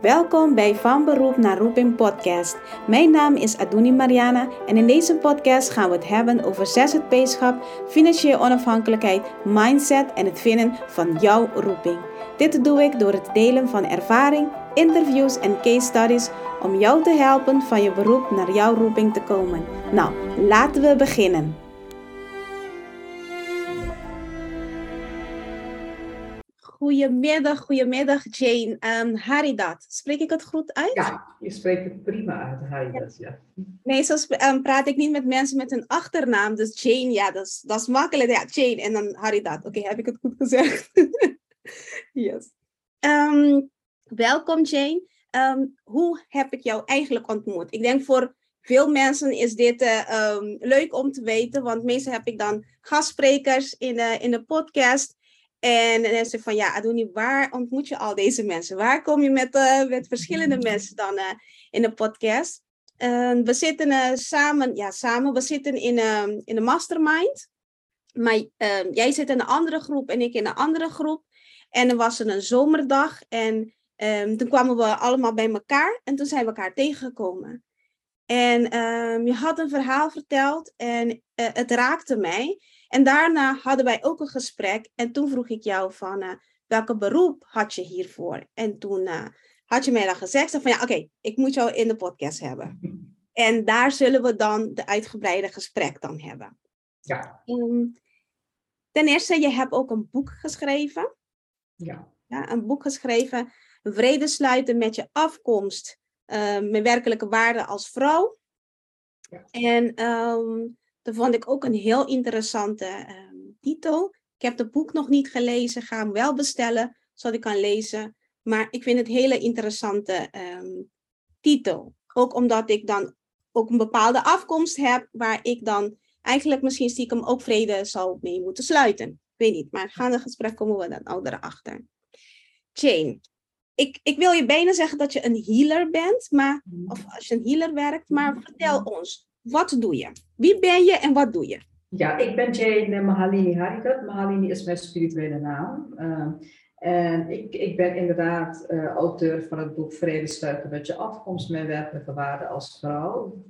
Welkom bij Van Beroep naar Roeping podcast. Mijn naam is Aduni Mariana en in deze podcast gaan we het hebben over ZZP-schap, financiële onafhankelijkheid, mindset en het vinden van jouw roeping. Dit doe ik door het delen van ervaring, interviews en case studies om jou te helpen van je beroep naar jouw roeping te komen. Nou, laten we beginnen. Goedemiddag, goedemiddag Jane. Um, Haridat, spreek ik het goed uit? Ja, je spreekt het prima uit, Haridat, ja. Nee, zo um, praat ik niet met mensen met een achternaam. Dus Jane, ja, dat is, dat is makkelijk. Ja, Jane en dan Haridat. Oké, heb ik het goed gezegd? yes. Um, welkom Jane. hoe heb ik jou eigenlijk ontmoet? Ik denk voor veel mensen is dit uh, leuk om te weten, want meestal heb ik dan gastsprekers in de, in de podcast. En dan is ze van, ja, Adoni, waar ontmoet je al deze mensen? Waar kom je met, uh, met verschillende mm-hmm. mensen dan uh, in de podcast? Uh, we zitten uh, samen, ja, samen, we zitten in, uh, in de mastermind. Maar ehm, jij zit in een andere groep en ik in een andere groep. En er was een zomerdag en um, toen kwamen we allemaal bij elkaar en toen zijn we elkaar tegengekomen. En je had een verhaal verteld en het raakte mij. En daarna hadden wij ook een gesprek. En toen vroeg ik jou van, uh, welke beroep had je hiervoor? En toen uh, had je mij dan gezegd van, ja, oké, ik moet jou in de podcast hebben. En daar zullen we dan de uitgebreide gesprek dan hebben. Ja. Um, ten eerste, je hebt ook een boek geschreven. Ja. ja een boek geschreven, Vrede sluiten met je afkomst, uh, met werkelijke waarde als vrouw. Ja. En um, dat vond ik ook een heel interessante um, titel. Ik heb het boek nog niet gelezen, ga hem wel bestellen, zodat ik kan lezen. Maar ik vind het een hele interessante um, titel. Ook omdat ik dan ook een bepaalde afkomst heb, waar ik dan eigenlijk misschien stiekem ook vrede zou mee moeten sluiten. Ik weet niet, maar gaande gesprek komen we dan ook erachter. Jane, ik, ik wil je bijna zeggen dat je een healer bent, maar, of als je een healer werkt, maar vertel ons, wat doe je? Wie ben je en wat doe je? Ja, ik ben Jane Mahalini Haridat. Mahalini is mijn spirituele naam. Uh, en ik, ik ben inderdaad uh, auteur van het boek Vrede sluiten met je afkomst, mijn werkelijke waarde als vrouw.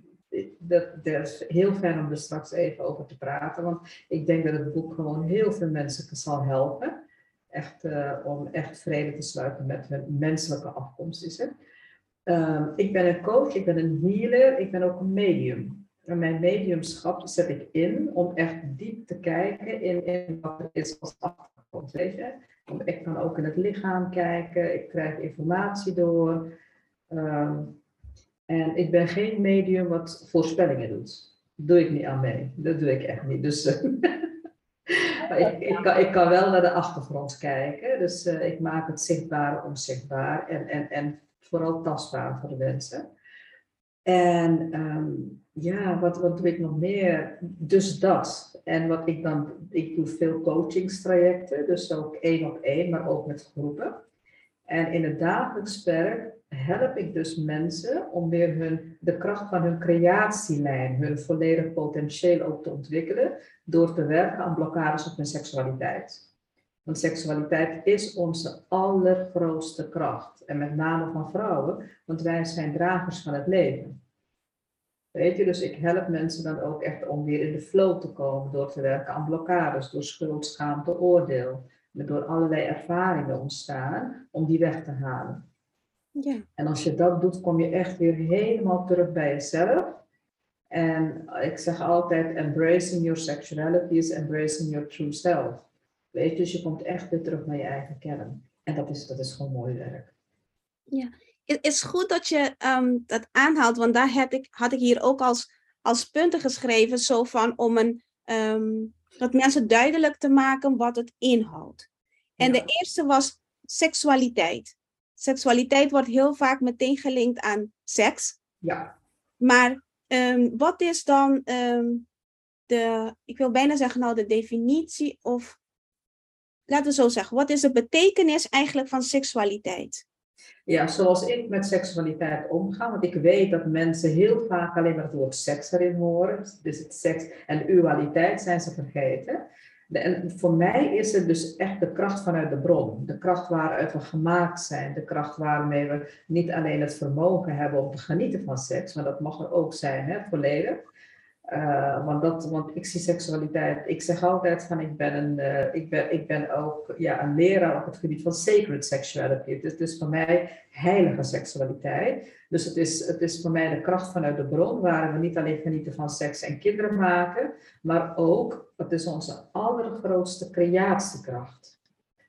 Dat, dat is heel fijn om er straks even over te praten, want ik denk dat het boek gewoon heel veel mensen zal helpen. Echt, uh, om echt vrede te sluiten met hun menselijke afkomst is het. Uh, ik ben een coach, ik ben een healer, ik ben ook een medium. En mijn mediumschap zet ik in om echt diep te kijken in, in wat er is als achtergrond. Weet je? Ik kan ook in het lichaam kijken, ik krijg informatie door. Um, en ik ben geen medium wat voorspellingen doet. Doe ik niet aan mee. Dat doe ik echt niet. Dus, ik, kan, ik kan wel naar de achtergrond kijken. Dus uh, ik maak het zichtbaar onzichtbaar en, en, en vooral tastbaar voor de mensen. En um, ja, wat, wat doe ik nog meer? Dus dat. En wat ik dan, ik doe veel coachingstrajecten, dus ook één op één, maar ook met groepen. En in het dagelijks werk help ik dus mensen om weer hun, de kracht van hun creatielijn, hun volledig potentieel ook te ontwikkelen, door te werken aan blokkades op hun seksualiteit. Want seksualiteit is onze allergrootste kracht. En met name van vrouwen, want wij zijn dragers van het leven. Weet je, dus ik help mensen dan ook echt om weer in de flow te komen door te werken aan blokkades, door schuld, schaamte, oordeel. Door allerlei ervaringen ontstaan om die weg te halen. Ja. En als je dat doet, kom je echt weer helemaal terug bij jezelf. En ik zeg altijd, embracing your sexuality is embracing your true self. Weet je, dus je komt echt weer terug naar je eigen kern. En dat is, dat is gewoon mooi werk. Ja, het is goed dat je um, dat aanhaalt, want daar had ik, had ik hier ook als, als punten geschreven, zo van om een, um, dat mensen duidelijk te maken wat het inhoudt. En de eerste was seksualiteit. Seksualiteit wordt heel vaak meteen gelinkt aan seks. Ja. Maar um, wat is dan de, ik wil bijna zeggen nou de definitie of, laten we zo zeggen, wat is de betekenis eigenlijk van seksualiteit? Ja, zoals ik met seksualiteit omga, want ik weet dat mensen heel vaak alleen maar het woord seks erin horen. Dus het seks en ualiteit zijn ze vergeten. en voor mij is het dus echt de kracht vanuit de bron. De kracht waaruit we gemaakt zijn. De kracht waarmee we niet alleen het vermogen hebben om te genieten van seks, maar dat mag er ook zijn, hè, volledig. Uh, want, dat, want ik zie seksualiteit, ik zeg altijd van ik ben, een, uh, ik ben, ik ben ook ja, een leraar op het gebied van sacred sexuality. Het is dus voor mij heilige seksualiteit. Dus het is, het is voor mij de kracht vanuit de bron, waar we niet alleen genieten van seks en kinderen maken, maar ook, het is onze allergrootste creatiekracht.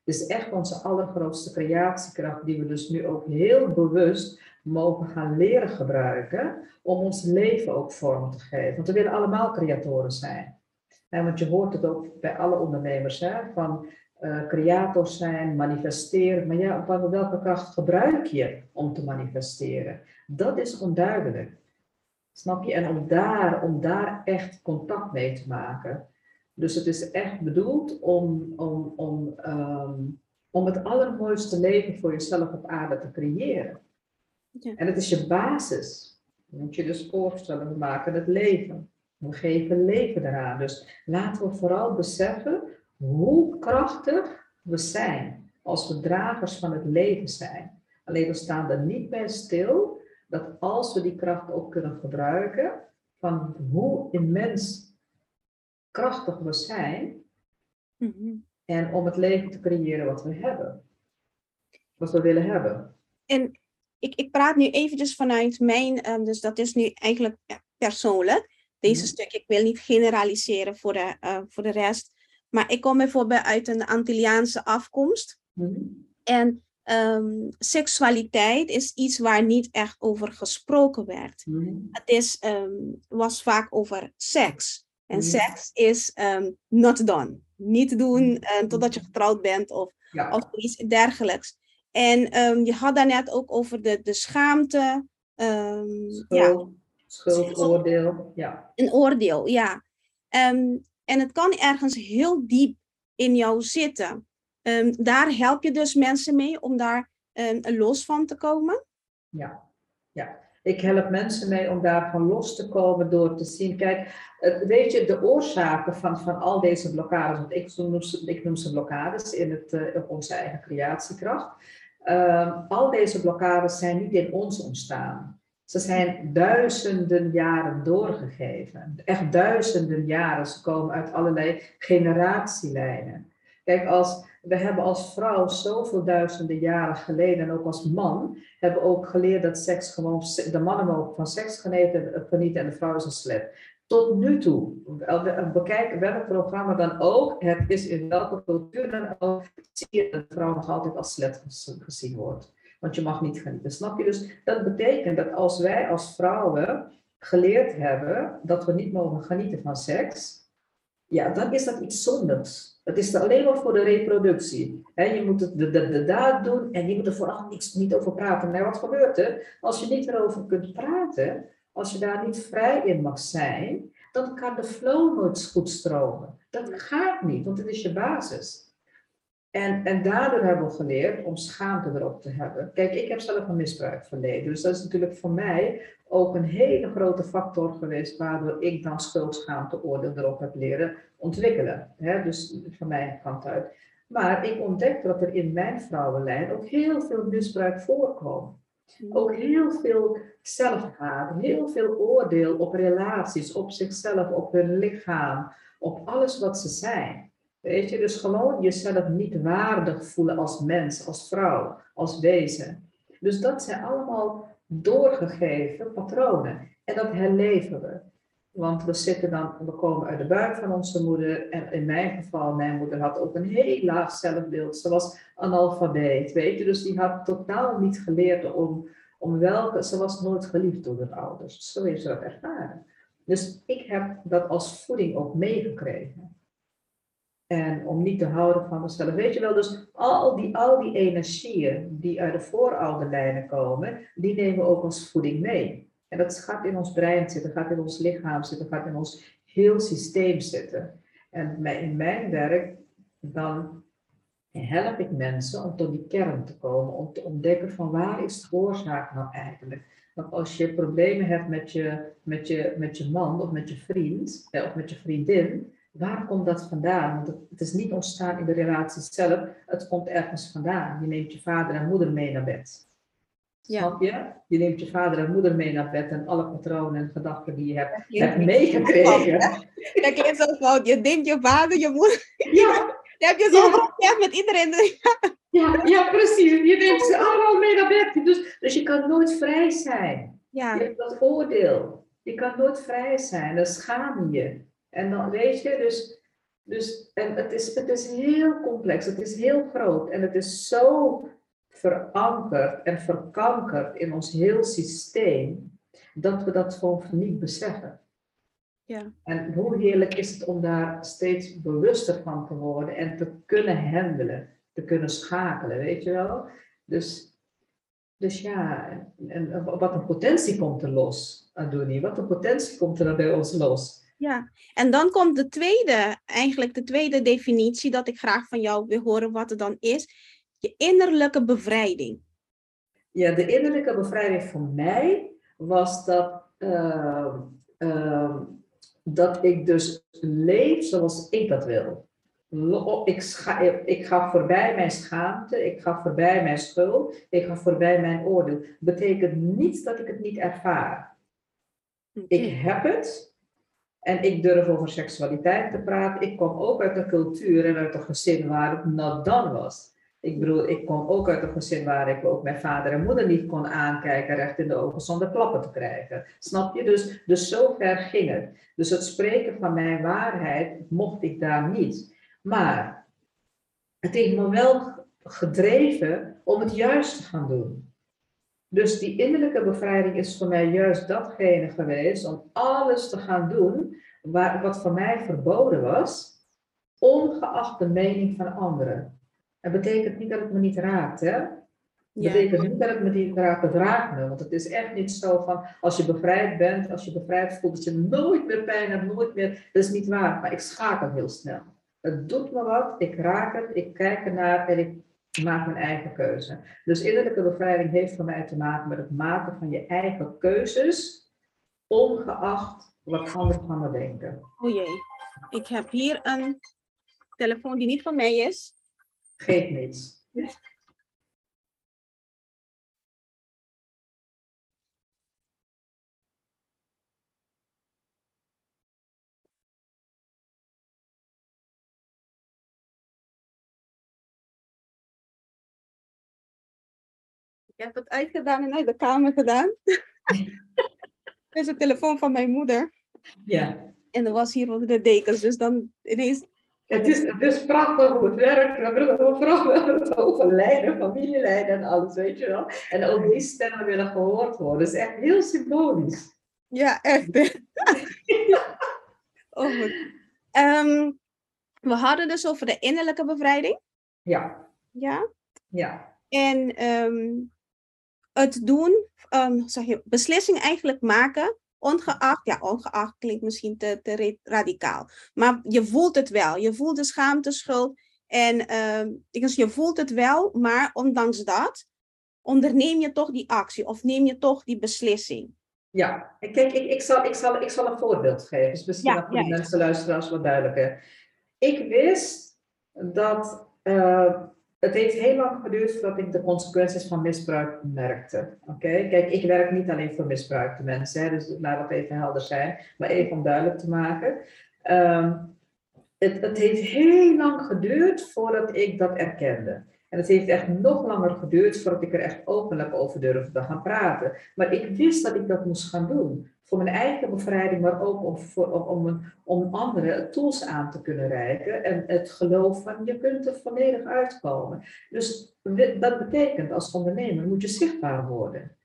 Het is echt onze allergrootste creatiekracht, die we dus nu ook heel bewust mogen gaan leren gebruiken om ons leven ook vorm te geven. Want we willen allemaal creatoren zijn. En want je hoort het ook bij alle ondernemers, hè, van uh, zijn, manifesteren. Maar ja, welke kracht gebruik je om te manifesteren? Dat is onduidelijk. Snap je? En om daar, om daar echt contact mee te maken. Dus het is echt bedoeld om, om, om, um, om het allermooiste leven voor jezelf op aarde te creëren. Ja. En het is je basis. Je moet je dus voorstellen, we maken het leven. We geven leven eraan. Dus laten we vooral beseffen hoe krachtig we zijn als we dragers van het leven zijn. Alleen we staan er niet bij stil dat als we die kracht ook kunnen gebruiken, van hoe immens krachtig we zijn mhm. en om het leven te creëren wat we hebben. Wat we willen hebben. En ik, ik praat nu eventjes vanuit mijn, um, dus dat is nu eigenlijk ja, persoonlijk, deze mm. stuk. Ik wil niet generaliseren voor de, uh, voor de rest. Maar ik kom bijvoorbeeld uit een Antilliaanse afkomst. Mm. En um, seksualiteit is iets waar niet echt over gesproken werd. Mm. Het is, um, was vaak over seks. En seks is not done. Niet doen uh, totdat je getrouwd bent of, ja. of iets dergelijks. En um, je had daarnet ook over de, de schaamte. Um, Schuld, ja. Schuld, oordeel. Ja. Een oordeel, ja. Um, en het kan ergens heel diep in jou zitten. daar help je dus mensen mee om daar los van te komen? Ja, ja. Ik help mensen mee om daarvan los te komen door te zien. Kijk, weet je, de oorzaken van, van al deze blokkades, want ik noem ze, ik noem ze blokkades in, het, in onze eigen creatiekracht. Uh, al deze blokkades zijn niet in ons ontstaan. Ze zijn duizenden jaren doorgegeven. Echt duizenden jaren. Ze komen uit allerlei generatielijnen. Kijk, als, we hebben als vrouw zoveel duizenden jaren geleden, en ook als man, hebben ook geleerd dat seks gewoon, de mannen mogen van seks genieten, genieten en de vrouw is een slet tot nu toe, bekijk welk programma dan ook, het is in welke cultuur dan ook, zie je dat vrouw nog altijd als slet gezien wordt. Want je mag niet genieten, snap je? Dus dat betekent dat als wij als vrouwen geleerd hebben dat we niet mogen genieten van seks, ja, dan is dat iets zondigs. Het is alleen maar voor de reproductie. je moet het de, de, de daad doen en je moet er vooral niks, niet over praten. Maar wat gebeurt er? Als je niet erover kunt praten, als je daar niet vrij in mag zijn, dan kan de flow nooit goed stromen. Dat gaat niet, want het is je basis. En, en daardoor hebben we geleerd om schaamte erop te hebben. Kijk, ik heb zelf een misbruik verleden. Dus dat is natuurlijk voor mij ook een hele grote factor geweest waardoor ik dan schuldschaamte oordeel erop heb leren ontwikkelen. dus van mijn kant uit. Maar ik ontdekte dat er in mijn vrouwenlijn ook heel veel misbruik voorkwam. Ook heel veel zelfhaat, heel veel oordeel op relaties, op zichzelf, op hun lichaam, op alles wat ze zijn. Weet je, dus gewoon jezelf niet waardig voelen als mens, als vrouw, als wezen. Dus dat zijn allemaal doorgegeven patronen. En dat herleven we. Want we zitten dan, we komen uit de buik van onze moeder. En in mijn geval, mijn moeder had ook een heel laag zelfbeeld. Ze was analfabeet, weet je. Dus die had totaal niet geleerd om, om welke... Ze was nooit geliefd door haar ouders. Zo heeft ze dat ervaren. Dus ik heb dat als voeding ook meegekregen. En om niet te houden van mezelf. Weet je wel, dus al die, al die energieën die uit de voorouderlijnen komen, die nemen we ook als voeding mee. En dat gaat in ons brein zitten, gaat in ons lichaam zitten, gaat in ons heel systeem zitten. En in mijn werk, dan help ik mensen om tot die kern te komen, om te ontdekken van waar is de oorzaak nou eigenlijk. Want als je problemen hebt met je, met je, met je man of met je vriend, of met je vriendin, Waar komt dat vandaan? Want het is niet ontstaan in de relatie zelf, het komt ergens vandaan. Je neemt je vader en moeder mee naar bed. Ja. Snap je? Je neemt je vader en moeder mee naar bed en alle patronen en gedachten die je hebt, hebt meegekregen. Dat klinkt zo fout. Je neemt je vader, je moeder. Ja. Dan heb je zo ja. met iedereen. Ja, ja, precies. Je neemt ze allemaal mee naar bed. Dus, dus je kan nooit vrij zijn. Ja. Je hebt dat oordeel. Je kan nooit vrij zijn. Dan schaam je. En dan weet je, dus, dus en het, is, het is heel complex. Het is heel groot. En het is zo verankerd en verkankerd in ons heel systeem, dat we dat gewoon niet beseffen. Ja. En hoe heerlijk is het om daar steeds bewuster van te worden en te kunnen handelen, te kunnen schakelen, weet je wel? Dus, dus ja, en, wat een potentie komt er los, Adoni, wat een potentie komt er bij ons los. Ja, en dan komt de tweede, eigenlijk de tweede definitie, dat ik graag van jou wil horen wat het dan is je innerlijke bevrijding? Ja, de innerlijke bevrijding voor mij was dat, uh, uh, dat ik dus leef zoals ik dat wil. Ik ga, ik ga voorbij mijn schaamte, ik ga voorbij mijn schuld, ik ga voorbij mijn oordeel. Dat betekent niet dat ik het niet ervaar. Ik heb het en ik durf over seksualiteit te praten. Ik kom ook uit een cultuur en uit een gezin waar het done was. Ik bedoel, ik kom ook uit een gezin waar ik ook mijn vader en moeder niet kon aankijken recht in de ogen zonder klappen te krijgen. Snap je? Dus, dus zo ver ging het. Dus het spreken van mijn waarheid mocht ik daar niet. Maar het heeft me wel gedreven om het juist te gaan doen. Dus die innerlijke bevrijding is voor mij juist datgene geweest om alles te gaan doen waar, wat voor mij verboden was, ongeacht de mening van anderen. Het betekent niet dat het me niet raakt, hè? Het betekent niet dat het me niet raakt, het raakt me. Want het is echt niet zo van, als je bevrijd bent, als je bevrijd voelt, dat je nooit meer pijn hebt, nooit meer. Dat is niet waar, maar ik schakel heel snel. Het doet me wat, ik raak het, ik kijk ernaar en ik maak mijn eigen keuze. Dus innerlijke bevrijding heeft voor mij te maken met het maken van je eigen keuzes, ongeacht wat anderen van me denken. O jee, ik heb hier een telefoon die niet van mij is. Geeft niets. Ik heb het uitgedaan en uit de kamer gedaan. Dit is de telefoon van mijn moeder. Ja. En er was hier onder de dekens, dus dan ineens het is, het is prachtig hoe het werkt. We hebben het over lijden, familielijden en alles, weet je wel. En ook die stemmen willen gehoord worden. Dat is echt heel symbolisch. Ja, echt. oh, um, we hadden dus over de innerlijke bevrijding. Ja. Ja? Ja. En um, het doen, um, zeg je, beslissing eigenlijk maken Ongeacht, ja, ongeacht klinkt misschien te, te radicaal. Maar je voelt het wel. Je voelt de schaamte, schuld. En uh, je voelt het wel, maar ondanks dat onderneem je toch die actie of neem je toch die beslissing. Ja, kijk, ik, ik, zal, ik, zal, ik zal een voorbeeld geven. Dus misschien ja, voor de mensen luisteren wat duidelijker. Ik wist dat uh, het heeft heel lang geduurd voordat ik de consequenties van misbruik merkte. Oké, Kijk, ik werk niet alleen voor misbruikte mensen, dus laat dat even helder zijn, maar even om duidelijk te maken. Um, het, het heeft heel lang geduurd voordat ik dat erkende. En het heeft echt nog langer geduurd voordat ik er echt openlijk over durfde te gaan praten. Maar ik wist dat ik dat moest gaan doen voor mijn eigen bevrijding, maar ook om, voor, om, om anderen tools aan te kunnen reiken. En het geloof van je kunt er volledig uitkomen. Dus dat betekent als ondernemer moet je zichtbaar worden.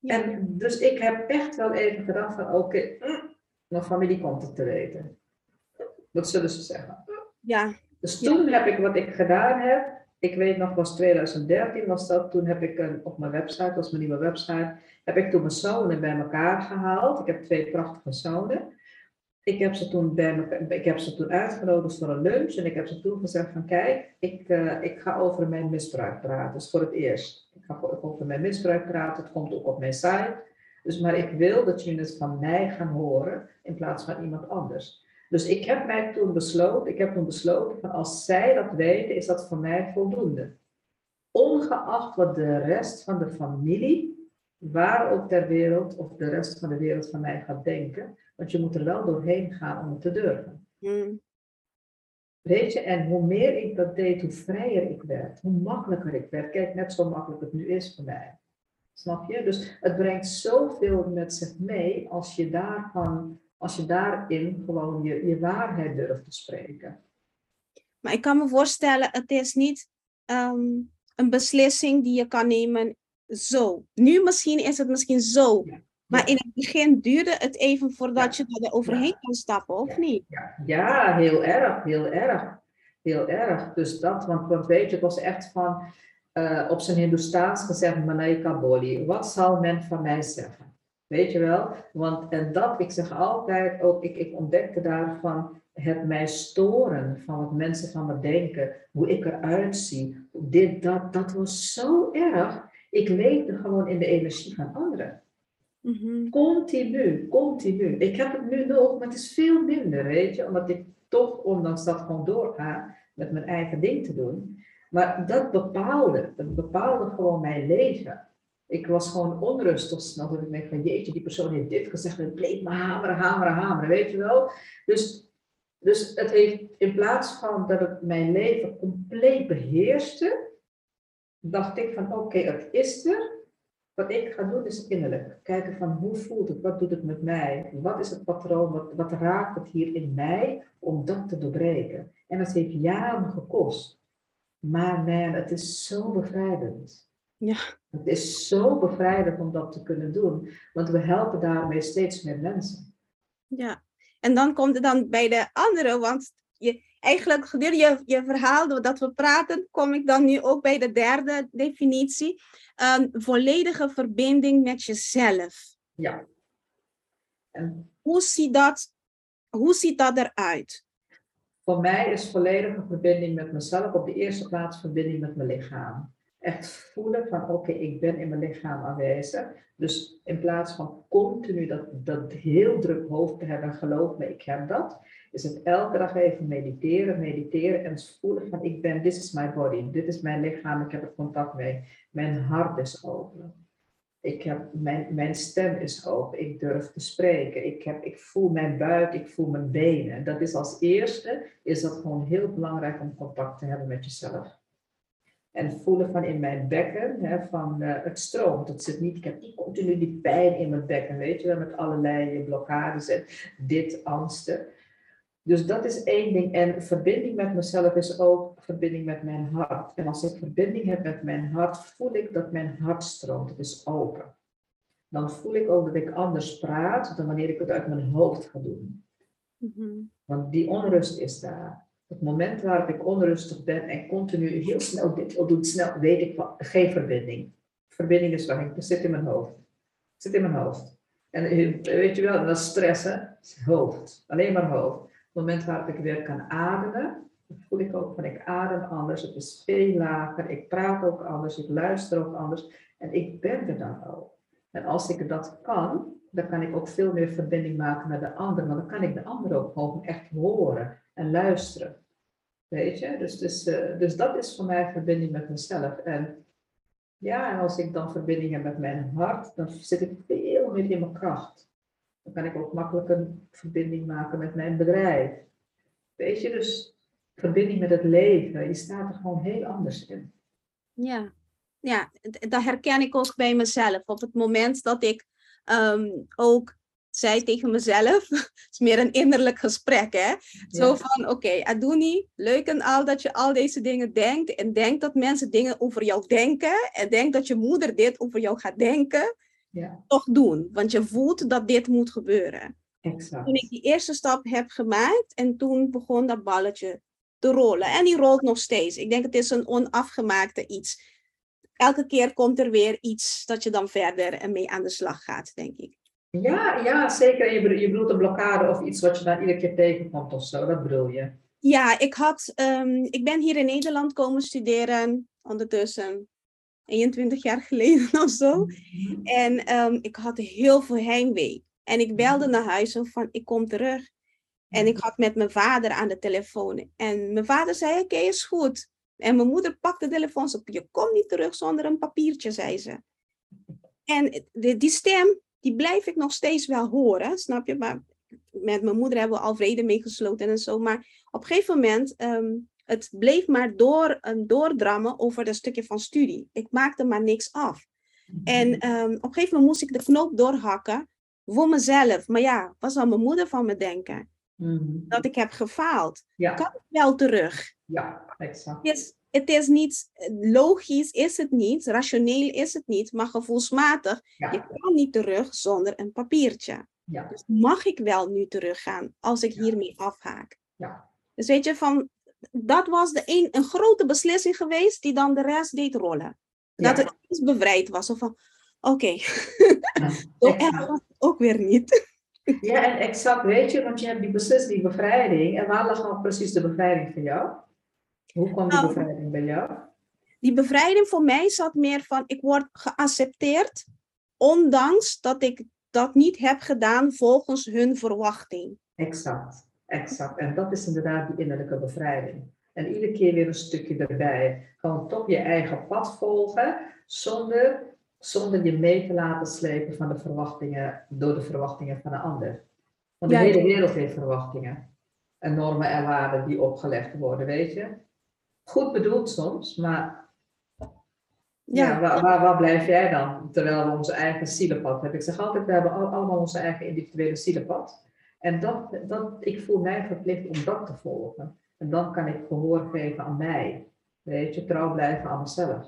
En dus ik heb echt wel even gedacht van oké, okay, mm, mijn familie komt het te weten. Wat zullen ze zeggen? Ja. Dus toen heb ik wat ik gedaan heb, ik weet nog, was 2013 was dat. Toen heb ik een, op mijn website, dat was mijn nieuwe website, heb ik toen mijn zonen bij elkaar gehaald. Ik heb twee prachtige zonen. Ik heb ze toen, bij ik heb ze toen uitgenodigd voor een lunch en ik heb ze toen gezegd van kijk, ik, uh, ik ga over mijn misbruik praten. Dus voor het eerst. Ik ga over mijn misbruik praten, het komt ook op mijn site. Dus maar ik wil dat jullie het van mij gaan horen in plaats van iemand anders. Dus ik heb mij toen besloten, ik heb toen besloten van als zij dat weten, is dat voor mij voldoende. Ongeacht wat de rest van de familie, waar ook ter wereld, of de rest van de wereld van mij gaat denken. Want je moet er wel doorheen gaan om het te durven. Mm. Weet je, en hoe meer ik dat deed, hoe vrijer ik werd, hoe makkelijker ik werd. Kijk, net zo makkelijk het nu is voor mij. Snap je? Dus het brengt zoveel met zich mee als je, daarvan, als je daarin gewoon je, je waarheid durft te spreken. Maar ik kan me voorstellen, het is niet ehm, een beslissing die je kan nemen zo. Nu misschien is het misschien zo. Maar in het begin duurde het even voordat je er overheen kan stappen, of niet? Ja. ja, heel erg, heel erg. Heel erg. Dus dat, want, want weet je, het was echt van, uh, op zijn Hindoestaans gezegd, Malaika Boli. Wat zal men van mij zeggen? Weet je wel? Want en dat, ik zeg altijd ook, ik, ik ontdekte daarvan het mij storen van wat mensen van me denken, hoe ik eruit zie. Dit, dat, dat was zo erg. Ik leefde gewoon in de energie van anderen. Mhm. Continu, continu. Ik heb het nu nog, maar het is veel minder, weet je, omdat ik toch, ondanks dat, gewoon doorga met mijn eigen ding te doen. Maar dat bepaalde, dat bepaalde gewoon mijn leven. Ik was gewoon onrustig snel. Dat ik denk van jeetje, die persoon heeft dit gezegd. Het bleef maar hameren, hameren, hameren. Weet je wel? Dus, dus het heeft in plaats van dat het mijn leven compleet beheerste. Dacht ik van oké, het is er. Wat ik ga doen is innerlijk. Kijken van hoe voelt het? Wat doet het met mij? Wat is het patroon? Wat, wat raakt het hier in mij om dat te doorbreken? En dat heeft jaren gekost. Maar man, het is zo bevrijdend. Ja. Het is zo bevrijdend om dat te kunnen doen. Want we helpen daarmee steeds meer mensen. Ja. En dan komt het dan bij de andere, want je, eigenlijk gedurende je, je verhaal, doordat we praten, kom ik dan nu ook bij de derde definitie. Een volledige verbinding met jezelf. Ja. En hoe ziet dat, hoe ziet dat eruit? Voor mij is volledige verbinding met mezelf op de eerste plaats verbinding met mijn lichaam. Echt voelen van oké, ik ben in mijn lichaam aanwezig. Dus in plaats van continu dat, dat heel druk hoofd te hebben, geloof me, ik heb dat, is het elke dag even mediteren, mediteren en voelen van ik ben, this is my body, dit is mijn lichaam, ik heb er contact mee. Mijn hart is open. Ik heb, mijn, mijn stem is open. Ik durf te spreken. Ik, heb, ik voel mijn buik, ik voel mijn benen. Dat is als eerste, is dat gewoon heel belangrijk om contact te hebben met jezelf. En voelen van in mijn bekken, hè, van uh, het stroomt. Het zit niet, ik heb continu die pijn in mijn bekken, weet je wel, met allerlei blokkades en dit, angsten. Dus dat is één ding. En verbinding met mezelf is ook verbinding met mijn hart. En als ik verbinding heb met mijn hart, voel ik dat mijn hart stroomt. Het is open. Dan voel ik ook dat ik anders praat dan wanneer ik het uit mijn hoofd ga doen. Mhm. Want die onrust is daar. Het moment waarop ik onrustig ben en continu heel snel dit wil doen, snel, weet ik geen verbinding. Verbinding is waar ik zit in mijn hoofd. Zit in mijn hoofd. En weet je wel, dat is stressen, hoofd. Alleen maar hoofd het moment waarop ik weer kan ademen, voel ik ook van ik adem anders, het is veel lager, ik praat ook anders, ik luister ook anders en ik ben er dan ook. En als ik dat kan, dan kan ik ook veel meer verbinding maken met de ander, want dan kan ik de ander ook gewoon echt horen en luisteren. Weet je, dus, dus, uh, dus dat is voor mij verbinding met mezelf. En ja, en als ik dan verbinding heb met mijn hart, dan zit ik veel meer in mijn kracht. Dan kan ik ook makkelijk een verbinding maken met mijn bedrijf. Weet je, dus verbinding met het leven. Je staat er gewoon heel anders in. Ja, ja dat herken ik ook bij mezelf. Op het moment dat ik um, ook zei tegen mezelf, het is meer een innerlijk gesprek, hè? Zo van, oké, okay, Aduni, leuk en al dat je al deze dingen denkt en denkt dat mensen dingen over jou denken en denkt dat je moeder dit over jou gaat denken ja. toch doen. Want je voelt dat dit moet gebeuren. Exact. Toen ik die eerste stap heb gemaakt en toen begon dat balletje te rollen. En die rolt nog steeds. Ik denk het is een onafgemaakte iets. Elke keer komt er weer iets dat je dan verder en mee aan de slag gaat, denk ik. Ja, ja zeker. Je, je bedoelt een blokkade of iets wat je dan iedere keer tegenkomt of zo, dat bedoel je? Ja, ik, had, um, ik ben hier in Nederland komen studeren ondertussen 21 jaar geleden of zo. Mhm. En um, ik had heel veel heimwee. En ik belde naar huis van, ik kom terug. En ik had met mijn vader aan de telefoon. En mijn vader zei, oké, is goed. En mijn moeder pakte de telefoon op. Je komt niet terug zonder een papiertje, zei ze. En die stem, die blijf ik nog steeds wel horen, snap je? Maar met mijn moeder hebben we al vrede mee gesloten en zo. Maar op een gegeven moment, um, het bleef maar door, um, doordrammen over dat stukje van studie. Ik maakte maar niks af. En um, op een gegeven moment moest ik de knoop doorhakken voor mezelf. Maar ja, wat zal mijn moeder van me denken? Mm. Dat ik heb gefaald. Ja. Kan ik wel terug? Ja, exact. Is, het is niet, logisch is het niet, rationeel is het niet, maar gevoelsmatig, ja. je kan niet terug zonder een papiertje. Ja. Dus mag ik wel nu teruggaan als ik hiermee afhaak? Ja. Dus weet je, van, dat was de een, een grote beslissing geweest die dan de rest deed rollen. Dat het iets bevrijd was. Of van, oké, okay. zo erg was het ook weer niet. Ja, en exact, weet je, want je hebt die beslissing, die bevrijding. En waar lag dan precies de bevrijding voor jou? Hoe kwam die nou, bevrijding bij jou? Die bevrijding voor mij zat meer van, ik word geaccepteerd, ondanks dat ik dat niet heb gedaan volgens hun verwachting. Exact, exact. En dat is inderdaad die innerlijke bevrijding. En iedere keer weer een stukje erbij. Gewoon toch je eigen pad volgen, zonder, zonder je mee te laten slepen van de verwachtingen, door de verwachtingen van de ander. Want de hele wereld heeft verwachtingen. En normen en waarden die opgelegd worden, weet je. Goed bedoeld soms, maar ja, waar, waar, waar, blijf jij dan? Terwijl we onze eigen zielenpad hebben. Ik zeg altijd, we hebben allemaal onze eigen individuele zielenpad. En dat, dat, ik voel mij verplicht om dat te volgen. En dan kan ik gehoor geven aan mij. Weet je, trouw blijven aan mezelf.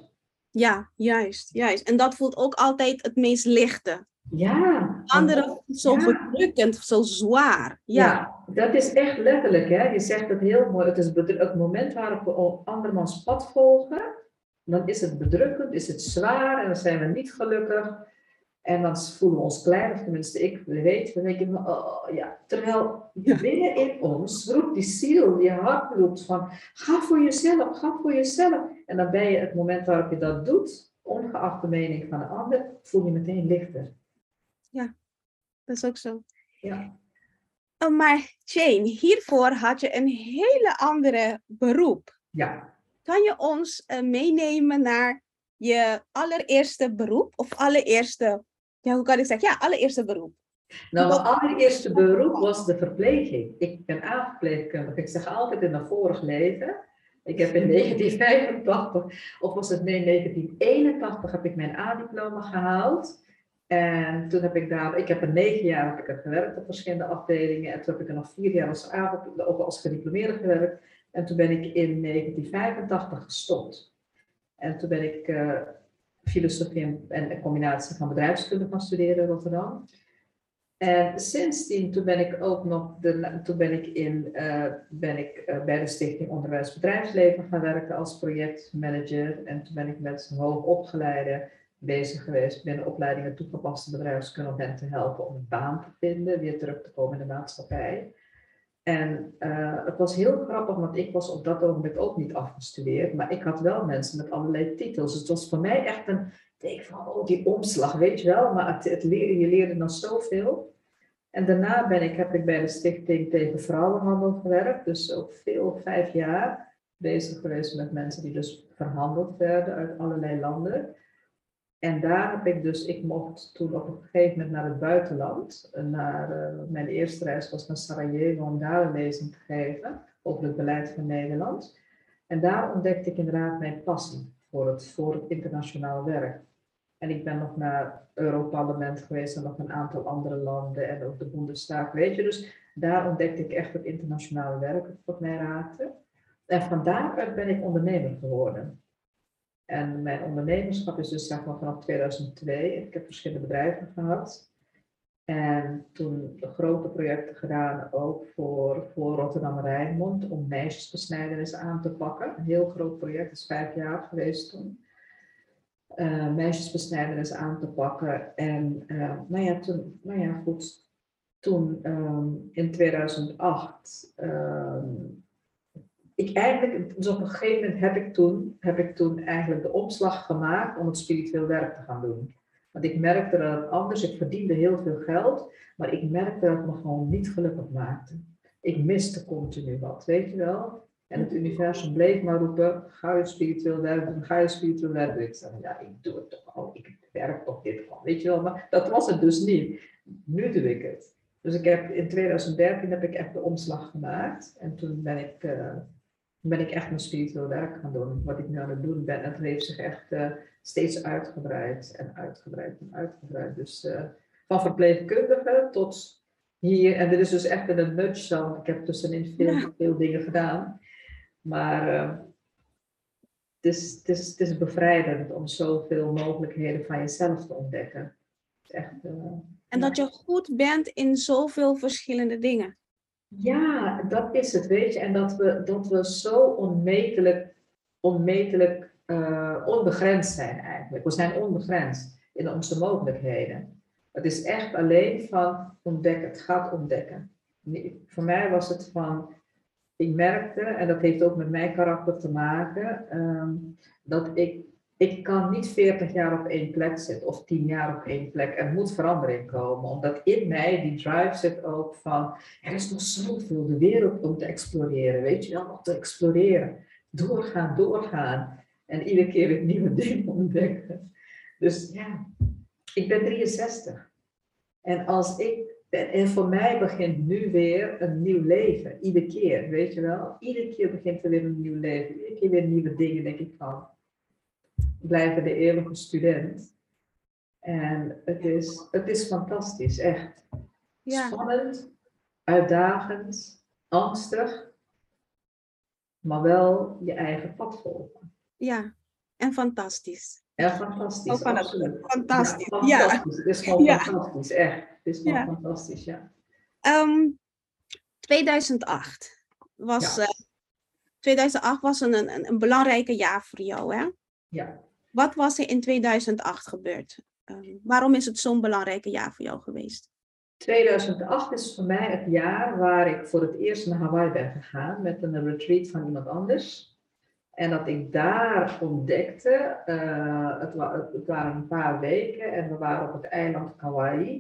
Ja, juist, juist. En dat voelt ook altijd het meest lichte. Ja. Anderen zo ja. verdrukkend, zo zwaar. Ja. ja. dat is echt letterlijk. Hè? Je zegt het heel mooi. Het is het moment waarop we andermans pad volgen dan is het bedrukkend, is het zwaar en dan zijn we niet gelukkig. En dan voelen we ons klein, of tenminste ik weet, dan denk ik, oh, ja. Terwijl binnen in ons roept die ziel, je hart roept van, ga voor jezelf, ga voor jezelf. En dan ben je het moment waarop je dat doet, ongeacht de mening van een ander, voel je meteen lichter. Ja, dat is ook zo. Ja. Oh, maar Jane, hiervoor had je een hele andere beroep. Ja. Kan je ons uh, meenemen naar je allereerste beroep? Of allereerste, ja, hoe kan ik zeggen? Ja, allereerste beroep. Nou, mijn allereerste beroep was de verpleging. Ik ben aanverpleegkundige. Ik zeg altijd in een vorig leven. Ik heb in 1985, of was het nee, 1981, heb ik mijn A-diploma gehaald. En toen heb ik daar, ik heb er negen jaar heb ik er gewerkt op verschillende afdelingen. En toen heb ik er nog vier jaar als, avond, als gediplomeerde gewerkt. En toen ben ik in 1985 gestopt. En toen ben ik uh, filosofie en een combinatie van bedrijfskunde gaan studeren in Rotterdam. En sindsdien, toen ben ik ook nog, de, toen ben ik, in, uh, ben ik uh, bij de Stichting Onderwijs Bedrijfsleven gaan werken als projectmanager. En toen ben ik met hoogopgeleide bezig geweest binnen opleidingen toegepaste bedrijfskunde om hen te helpen om een baan te vinden, weer terug te komen in de maatschappij. En uh, het was heel grappig, want ik was op dat ogenblik ook niet afgestudeerd, maar ik had wel mensen met allerlei titels. Het was voor mij echt een denk van, oh, die omslag, weet je wel, maar het, het je leerde dan zoveel. En daarna ben ik, heb ik bij de Stichting tegen Vrouwenhandel gewerkt, dus ook veel, vijf jaar bezig geweest met mensen die dus verhandeld werden uit allerlei landen. En daar heb ik dus, ik mocht toen op een gegeven moment naar het buitenland. Naar, uh, mijn eerste reis was naar Sarajevo om daar een lezing te geven over het beleid van Nederland. En daar ontdekte ik inderdaad mijn passie voor het, voor internationaal werk. En ik ben nog naar Europarlement geweest en nog een aantal andere landen en ook de Bundestag, weet je. Dus daar ontdekte ik echt het internationale werk wat mij raakte. En van daaruit ben ik ondernemer geworden. En mijn ondernemerschap is dus zeg maar vanaf 2002. Ik heb verschillende bedrijven gehad. En toen grote projecten gedaan, ook voor, voor Rotterdam Rijnmond, om meisjesbesnijdenis aan te pakken. Een heel groot project, is vijf jaar geweest toen. Uh, meisjesbesnijdenis aan te pakken. En uh, nou ja, toen, nou ja, goed. Toen um, in 2008 um, ik eigenlijk, dus op een gegeven moment heb ik, toen, heb ik toen eigenlijk de opslag gemaakt om het spiritueel werk te gaan doen. Want ik merkte dat het anders, ik verdiende heel veel geld, maar ik merkte dat het me gewoon niet gelukkig maakte. ik miste continu wat, weet je wel. En het universum bleef maar roepen, ga je spiritueel werk doen, ga je spiritueel werk doen. Ik zei, ja, ik doe het toch al, ik werk toch dit al, weet je wel. Maar dat was het dus niet. Nu doe ik het. Dus ik heb, in 2013 heb ik echt de omslag gemaakt. En toen ben ik, uh, ben ik echt mijn spiritueel werk gaan doen. Wat ik nu aan het doen ben. En het heeft zich echt uh, steeds uitgebreid en uitgebreid en uitgebreid. Dus uh, van verpleegkundige tot hier. En dit is dus echt in een nutshell. Want ik heb tussenin veel, ja. veel dingen gedaan. Maar uh, het, is, het, is, het is bevrijdend om zoveel mogelijkheden van jezelf te ontdekken. Echt, uh, en dat je goed bent in zoveel verschillende dingen. Ja, dat is het, weet je. En dat we, dat we zo onmetelijk, onmetelijk uh, onbegrensd zijn eigenlijk. We zijn onbegrensd in onze mogelijkheden. Het is echt alleen van ontdekken. Het gaat ontdekken. Voor mij was het van ik merkte, en dat heeft ook met mijn karakter te maken, um, dat ik, ik kan niet 40 jaar op één plek zitten of 10 jaar op één plek. Er moet verandering komen, omdat in mij die drive zit ook van, er is nog zoveel de wereld om te exploreren, weet je wel, nog te exploreren. Doorgaan, doorgaan. En iedere keer weer nieuwe dingen ontdekken. Dus ja, ik ben 63. En als ik en voor mij begint nu weer een nieuw leven. Iedere keer, weet je wel. Iedere keer begint er weer een nieuw leven. Iedere keer weer nieuwe dingen, denk ik van. Blijven de eeuwige student. En het is, het is fantastisch, echt. Ja. Spannend, uitdagend, angstig. Maar wel je eigen pad volgen. Ja, en fantastisch. Ja, fantastisch. Absoluut. Fantastisch. Ja, fantastisch. Het is gewoon fantastisch, echt. Het is gewoon fantastisch, ja. Um, ehm, 2008 was, uh, 2008 was een, een, een belangrijke jaar voor jou, hè? Ja. Wat was er in 2008 gebeurd? Um, waarom is het zo'n belangrijke jaar voor jou geweest? 2008 is voor mij het jaar waar ik voor het eerst naar Hawaii ben gegaan met een retreat van iemand anders. En dat ik daar ontdekte, uh, het, wa het, waren een paar weken en we waren op het eiland Kauai.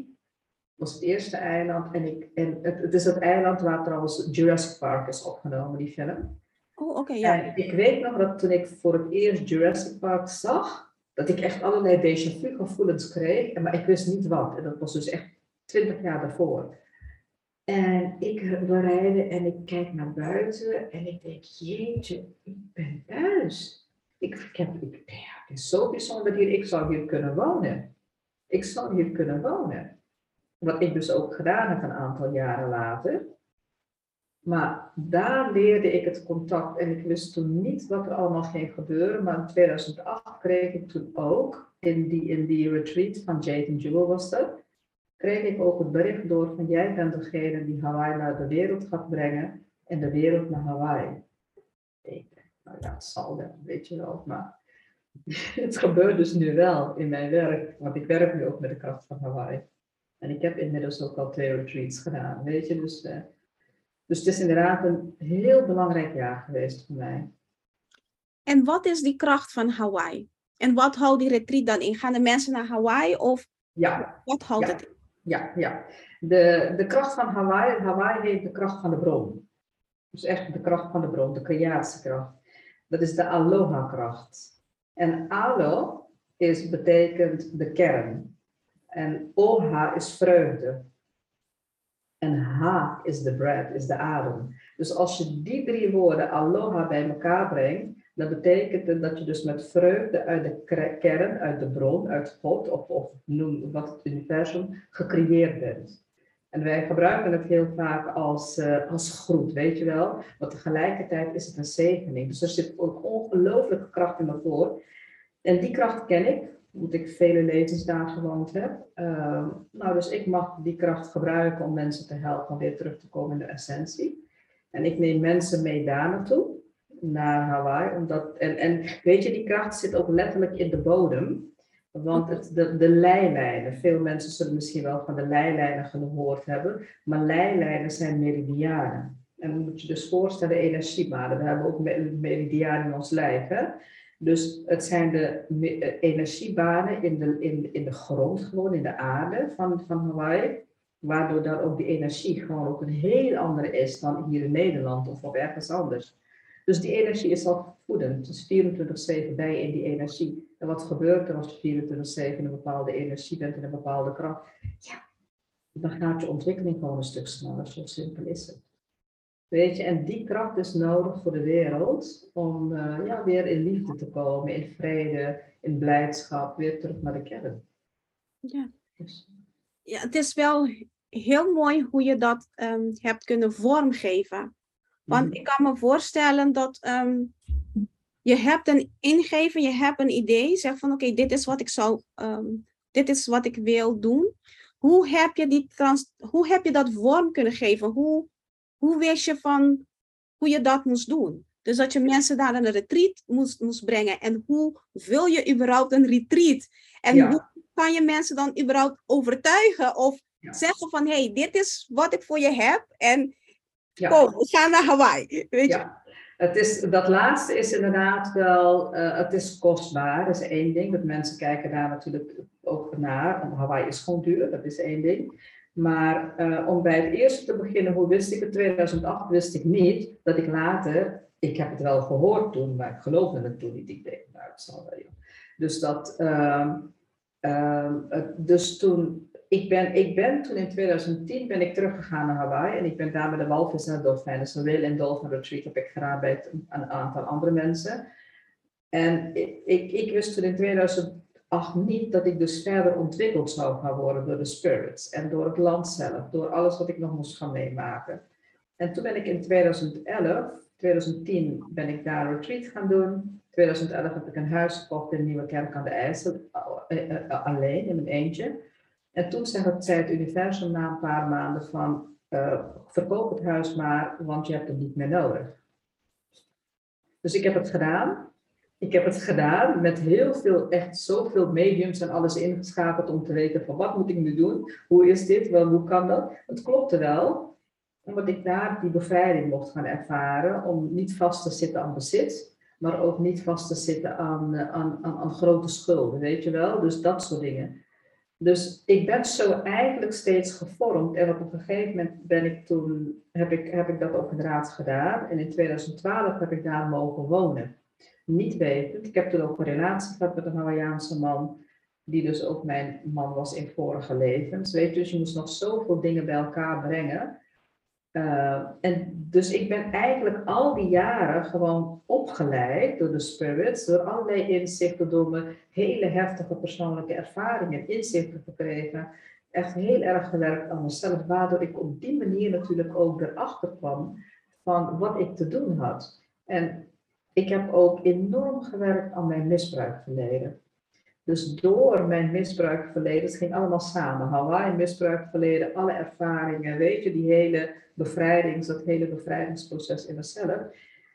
Dat was het eerste eiland. En, ik, en het, het, is het eiland waar trouwens Jurassic Park is opgenomen, die film. Oh, ja. En ik weet nog dat toen ik voor het eerst Jurassic Park zag, dat ik echt allerlei vu gevoelens kreeg. Maar ik wist niet wat. En dat was dus echt twintig jaar daarvoor. En ik, we rijden en ik kijk naar buiten en ik denk, jeetje, ik ben thuis. Ik, ik heb, ik, het is zo bijzonder hier, ik zou hier kunnen wonen. Ik zou hier kunnen wonen. Wat ik dus ook gedaan heb een aantal jaren later. Maar daar leerde ik het contact en ik wist toen niet wat er allemaal ging gebeuren. Maar in 2008 kreeg ik toen ook, in die, in die retreat van Jade Jewel was dat, kreeg ik ook het bericht door van jij bent degene die Hawaii naar de wereld gaat brengen en de wereld naar Hawaii. Ik nou ja, het zal weet je wel, maar het gebeurt dus nu wel in mijn werk, want ik werk nu ook met de kracht van Hawaii. En ik heb inmiddels ook al twee retreats gedaan, weet je, dus, uh, dus het is inderdaad een heel belangrijk jaar geweest voor mij. En wat is die kracht van Hawaii? En wat houdt die retreat dan in? Gaan de mensen naar Hawaii of ja. wat houdt ja. het in? Ja, ja. De, de kracht van Hawaii, Hawaii heet de kracht van de bron. Dus echt de kracht van de bron, de creatiekracht. Dat is de aloha-kracht. En alo is, betekent de kern. En oha is vreugde. En ha is de breath, is de adem. Dus als je die drie woorden aloha bij elkaar brengt, dat betekent dat je dus met vreugde uit de kern, uit de bron, uit God of, of noem wat het universum, gecreëerd bent. En wij gebruiken het heel vaak als, uh, als groet, weet je wel. Maar tegelijkertijd is het een zegening. Dus er zit ook ongelooflijke kracht in me voor. En die kracht ken ik, omdat ik vele levens daar gewoond heb. Uh, nou, dus ik mag die kracht gebruiken om mensen te helpen om weer terug te komen in de essentie. En ik neem mensen mee daar naartoe naar Hawaii. Omdat, en, en weet je, die kracht zit ook letterlijk in de bodem. Want het, de, de veel mensen zullen misschien wel van de leilijnen gehoord hebben, maar leilijnen zijn meridianen. En dan moet je dus voorstellen, energiebanen. We hebben ook meridianen in ons lijf. Hè? Dus het zijn de eh, energiebanen in de, in, in de grond, gewoon in de aarde van, van Hawaii. Waardoor dan ook die energie gewoon ook een heel andere is dan hier in Nederland of op ergens anders. Dus die energie is al voedend. Dus 24-7 ben je in die energie. En wat gebeurt er als je 24-7 in een bepaalde energie bent, in een bepaalde kracht? Ja, dan gaat je ontwikkeling gewoon een stuk sneller. Zo simpel is het. Weet je, en die kracht is nodig voor de wereld om uh, ja, weer in liefde te komen, in vrede, in blijdschap, weer terug naar de kern. Ja. Dus. ja, het is wel heel mooi hoe je dat um, hebt kunnen vormgeven. Want mhm. ik kan me voorstellen dat um, je hebt een ingeving, je hebt een idee, zeg van oké, dit is wat ik zou, um, dit is wat ik wil doen. Hoe heb je, die trans, hoe heb je dat vorm kunnen geven? Hoe, hoe wist je van hoe je dat moest doen? Dus dat je mensen daar naar een retreat moest, moest brengen. En hoe vul je überhaupt een retreat? En hoe kan je mensen dan überhaupt overtuigen of zeggen van hé, hey, dit is wat ik voor je heb en ja. kom, we gaan naar Hawaii. Weet je? Het is, dat laatste is inderdaad wel, uh, het is kostbaar, dat is één ding. Dat mensen kijken daar natuurlijk ook naar. Hawaii is gewoon duur, dat is één ding. Maar uh, om bij het eerste te beginnen, hoe wist ik het? 2008 wist ik niet dat ik later, ik heb het wel gehoord toen, maar ik geloofde het toen niet. Ik nou, het zal wel. Dus dat, uh, dus toen ik ben, ik ben toen in 2010 ben ik teruggegaan naar Hawaii en ik ben daar met de walvis en de dolfijn. Dus een whale en dolphin retreat heb ik gedaan bij een aantal andere mensen. En ik, ik, wist toen in 2008 niet dat ik dus verder ontwikkeld zou gaan worden door de spirits en door het land zelf, door alles wat ik nog moest gaan meemaken. En toen ben ik in 2011, 2010 ben ik daar een retreat gaan doen. 2011 heb ik een huis gekocht in Nieuwe Kerk aan de IJssel, eh, eh, eh, alleen in mijn eentje. En toen zei het, zei het universum na een paar maanden van, uh, verkoop het huis maar, want je hebt het niet meer nodig. Dus ik heb het gedaan. Ik heb het gedaan met heel veel, echt zoveel mediums en alles ingeschakeld om te weten van wat moet ik nu doen? Hoe is dit? Wel, hoe kan dat? Het klopte wel, omdat ik daar die bevrijding mocht gaan ervaren om niet vast te zitten aan bezit, maar ook niet vast te zitten aan, aan, aan, aan grote schulden, weet je wel? Dus dat soort dingen. Dus ik ben zo eigenlijk steeds gevormd. En op een gegeven moment ben ik toen, heb ik, heb ik dat ook inderdaad gedaan. En in 2012 heb ik daar mogen wonen. Niet wetend. Ik heb toen ook een relatie gehad met een Hawaïaanse man. Die dus ook mijn man was in vorige levens. Weet je, dus je moest nog zoveel dingen bij elkaar brengen. Uh, en dus ik ben eigenlijk al die jaren gewoon opgeleid door de spirits, door allerlei inzichten, door mijn hele heftige persoonlijke ervaringen, inzichten gekregen. Echt heel erg gewerkt aan mezelf, waardoor ik op die manier natuurlijk ook erachter kwam van wat ik te doen had. En ik heb ook enorm gewerkt aan mijn misbruikverleden. Dus door mijn misbruikverleden, het ging allemaal samen. Hawaii, misbruikverleden, alle ervaringen, weet je, die hele bevrijdings, dat hele bevrijdingsproces in mezelf.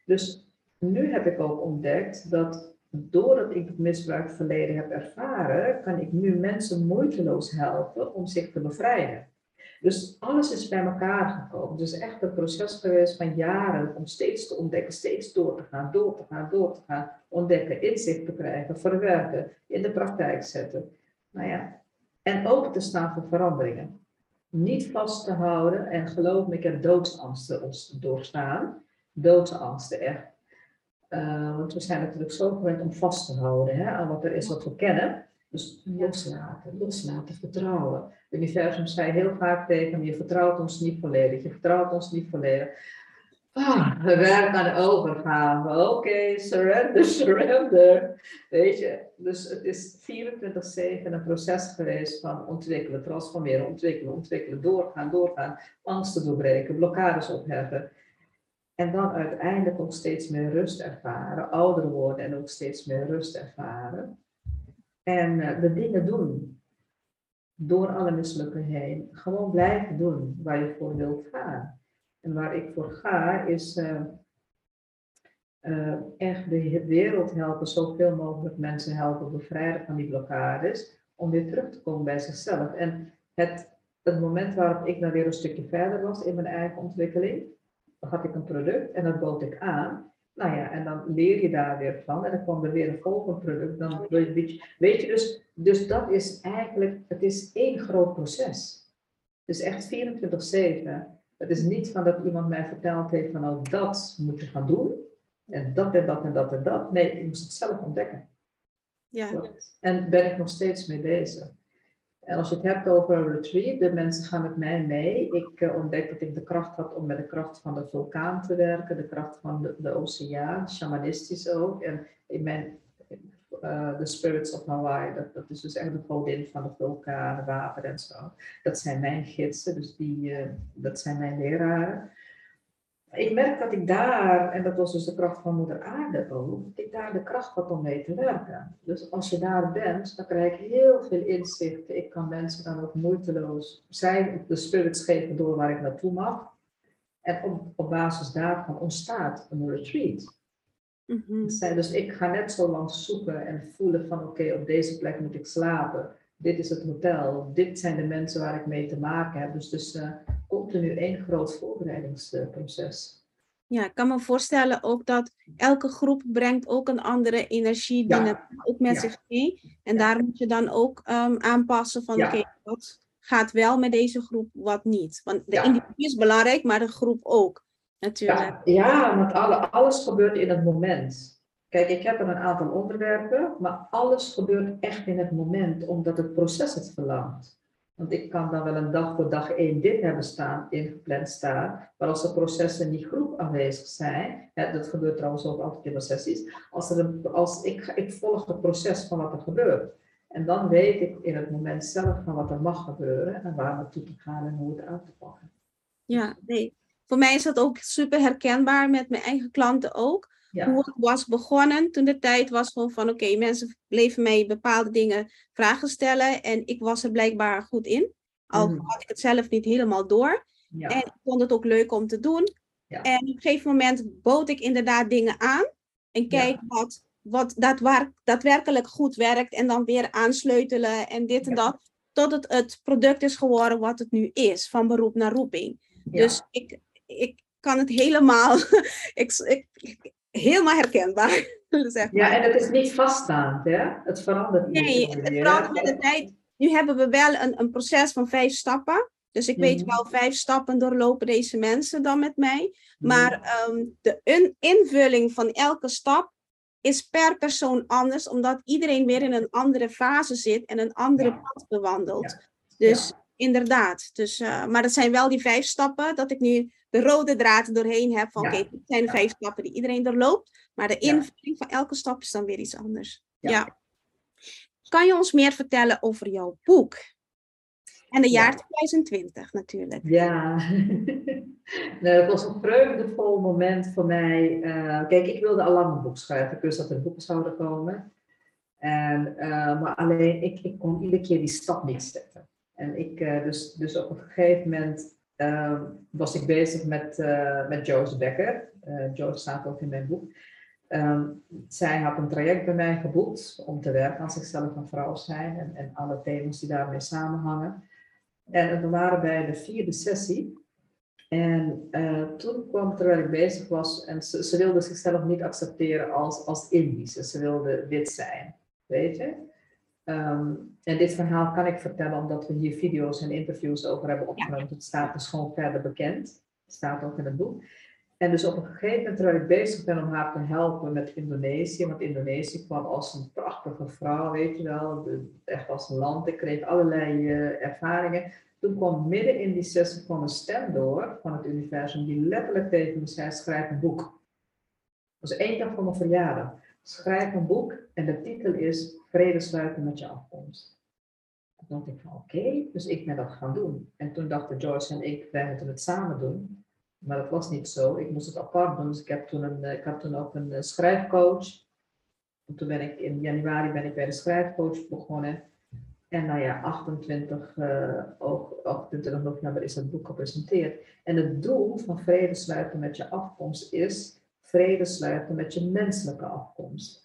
Dus nu heb ik ook ontdekt dat doordat ik het misbruikverleden heb ervaren, kan ik nu mensen moeiteloos helpen om zich te bevrijden. Dus alles is bij elkaar gekomen. Het is echt een proces geweest van jaren om steeds te ontdekken, steeds door te gaan, door te gaan, door te gaan, ontdekken, inzicht te krijgen, verwerken, in de praktijk zetten. Nou ja, en open te staan voor veranderingen. Niet vast te houden en geloof me, ik heb doodsangsten doorstaan. Doodsangsten, echt. Uh, want we zijn natuurlijk zo gewend om vast te houden hè, aan wat er is wat we kennen. Dus loslaten, loslaten, vertrouwen. Het universum zei heel vaak tegen me, je vertrouwt ons niet volledig, je vertrouwt ons niet volledig. Ah, we werken aan de overgave. Oké, surrender, surrender. Weet je, dus het is 24-7 een proces geweest van ontwikkelen, transformeren, ontwikkelen, ontwikkelen, doorgaan, doorgaan, angsten doorbreken, blokkades opheffen. En dan uiteindelijk ook steeds meer rust ervaren, ouder worden en ook steeds meer rust ervaren. En uh, de dingen doen. Door alle mislukken heen. Gewoon blijven doen waar je voor wilt gaan. En waar ik voor ga is uh, uh, echt de wereld helpen, zoveel mogelijk mensen helpen bevrijden van die blokkades. Om weer terug te komen bij zichzelf. En het, het moment waarop ik dan weer een stukje verder was in mijn eigen ontwikkeling. Dan had ik een product en dat bood ik aan. Nou ja, en dan leer je daar weer van en dan kwam er weer een volgend product. Dan weet je, weet je dus, dus dat is eigenlijk, het is één groot proces. Dus echt 24-7. Het is niet van dat iemand mij verteld heeft van nou dat moet je gaan doen. En dat en dat en dat en dat. Nee, ik moest het zelf ontdekken. Ja. En ben ik nog steeds mee bezig. En als je het hebt over retreat, de mensen gaan met mij mee. Ik uh, ontdek dat ik de kracht had om met de kracht van de vulkaan te werken, de kracht van de, de oceaan, shamanistisch ook. En in mijn, uh, de spirits of Hawaii, dat, is dus echt de godin van de vulkaan, water en zo. Dat zijn mijn gidsen, dus die, uh, dat zijn mijn leraren ik merk dat ik daar, en dat was dus de kracht van moeder aarde ook, dat ik daar de kracht had om mee te werken. Dus als je daar bent, dan krijg je heel veel inzichten. Ik kan mensen dan ook moeiteloos zijn, de spirits geven door waar ik naartoe mag. En op, op basis daarvan ontstaat een retreat. Mhm. Dus ik ga net zo lang zoeken en voelen van oké, op deze plek moet ik slapen. Dit is het hotel. Dit zijn de mensen waar ik mee te maken heb. Dus, dus uh, continu één groot voorbereidingsproces. Ja, ik kan me voorstellen ook dat elke groep brengt ook een andere energie die Ja. ook met Ja. zich mee. En Ja. daar moet je dan ook ehm, aanpassen van oké, wat gaat wel met deze groep, wat niet. Want de individu is belangrijk, maar de groep ook natuurlijk. Ja, ja want alle, alles gebeurt in het moment. Kijk, ik heb er een aantal onderwerpen, maar alles gebeurt echt in het moment, omdat het proces het verlangt. Want ik kan dan wel een dag voor dag één dit hebben staan, ingepland staan, maar als de processen in die groep aanwezig zijn, dat gebeurt trouwens ook altijd in mijn sessies, als er als ik, ik volg het proces van wat er gebeurt. En dan weet ik in het moment zelf van wat er mag gebeuren en waar naartoe te gaan en hoe het aan te pakken. Ja, nee. Voor mij is dat ook super herkenbaar met mijn eigen klanten ook. Ja. Hoe het was begonnen toen de tijd was gewoon van oké, mensen bleven mij bepaalde dingen vragen stellen en ik was er blijkbaar goed in. Al Mhm. had ik het zelf niet helemaal door. Ja. En ik vond het ook leuk om te doen. Ja. En op een gegeven moment bood ik inderdaad dingen aan. En kijk wat, wat daadwaar- daadwerkelijk goed werkt. En dan weer aansleutelen en dit en dat. Tot het het product is geworden wat het nu is. Van beroep naar roeping. Dus ik, ik kan het helemaal, ik, ik- helemaal herkenbaar. zeg maar. Ja, en het is niet vaststaand, hè? Het verandert Nee, iedere het verandert met de tijd. Nu hebben we wel een, een proces van vijf stappen. Dus ik weet Mhm. wel, vijf stappen doorlopen deze mensen dan met mij. Mhm. Maar ehm, de in- invulling van elke stap is per persoon anders, omdat iedereen weer in een andere fase zit en een andere Ja. pad bewandelt. Dus inderdaad. Dus, eh, maar dat zijn wel die vijf stappen, dat ik nu de rode draad doorheen heb van Ja. oké, dit zijn de vijf stappen die iedereen doorloopt. Maar de invulling van elke stap is dan weer iets anders. Ja. Kan je ons meer vertellen over jouw boek? En de Ja. jaar 2020 natuurlijk. Ja, nou, het was een vreugdevol moment voor mij. Eh, kijk, ik wilde al lang een boek schrijven. Ik wist dat er boeken zouden komen. En, eh, maar alleen, ik, ik kon iedere keer die stap niet zetten. En ik, eh, dus, dus op een gegeven moment eh, was ik bezig met, eh met Joyce Becker. Eh Joyce staat ook in mijn boek. Ehm, zij had een traject bij mij geboekt om te werken aan zichzelf een vrouw zijn en, en alle thema's die daarmee samenhangen. En we waren bij de vierde sessie. En eh, toen kwam, terwijl ik bezig was, en ze, ze wilde zichzelf niet accepteren als, als Indische. Ze wilde wit zijn, weet je. Ehm, en dit verhaal kan ik vertellen omdat we hier video's en interviews over hebben opgenomen. Het staat dus gewoon verder bekend. Het staat ook in het boek. En dus op een gegeven moment, terwijl ik bezig ben om haar te helpen met Indonesië, want Indonesië kwam als een prachtige vrouw, weet je wel, echt als een land. Ik kreeg allerlei eh, ervaringen. Toen kwam midden in die sessie kwam een stem door van het universum die letterlijk tegen me zei, schrijf een boek. Dat was één dag voor mijn verjaardag. Schrijf een boek en de titel is Vrede sluiten met je afkomst. Toen dacht ik van oké, dus ik ben dat gaan doen. En toen dachten Joyce en ik, wij moeten het samen doen. Maar dat was niet zo. Ik moest het apart doen. Dus ik, heb toen een, eh, ik had toen ook een eh, schrijfcoach. En toen ben ik in januari ben ik bij de schrijfcoach begonnen. En nou ja, 28, eh, ook 28 november is het boek gepresenteerd. En het doel van vrede sluiten met je afkomst is vrede sluiten met je menselijke afkomst.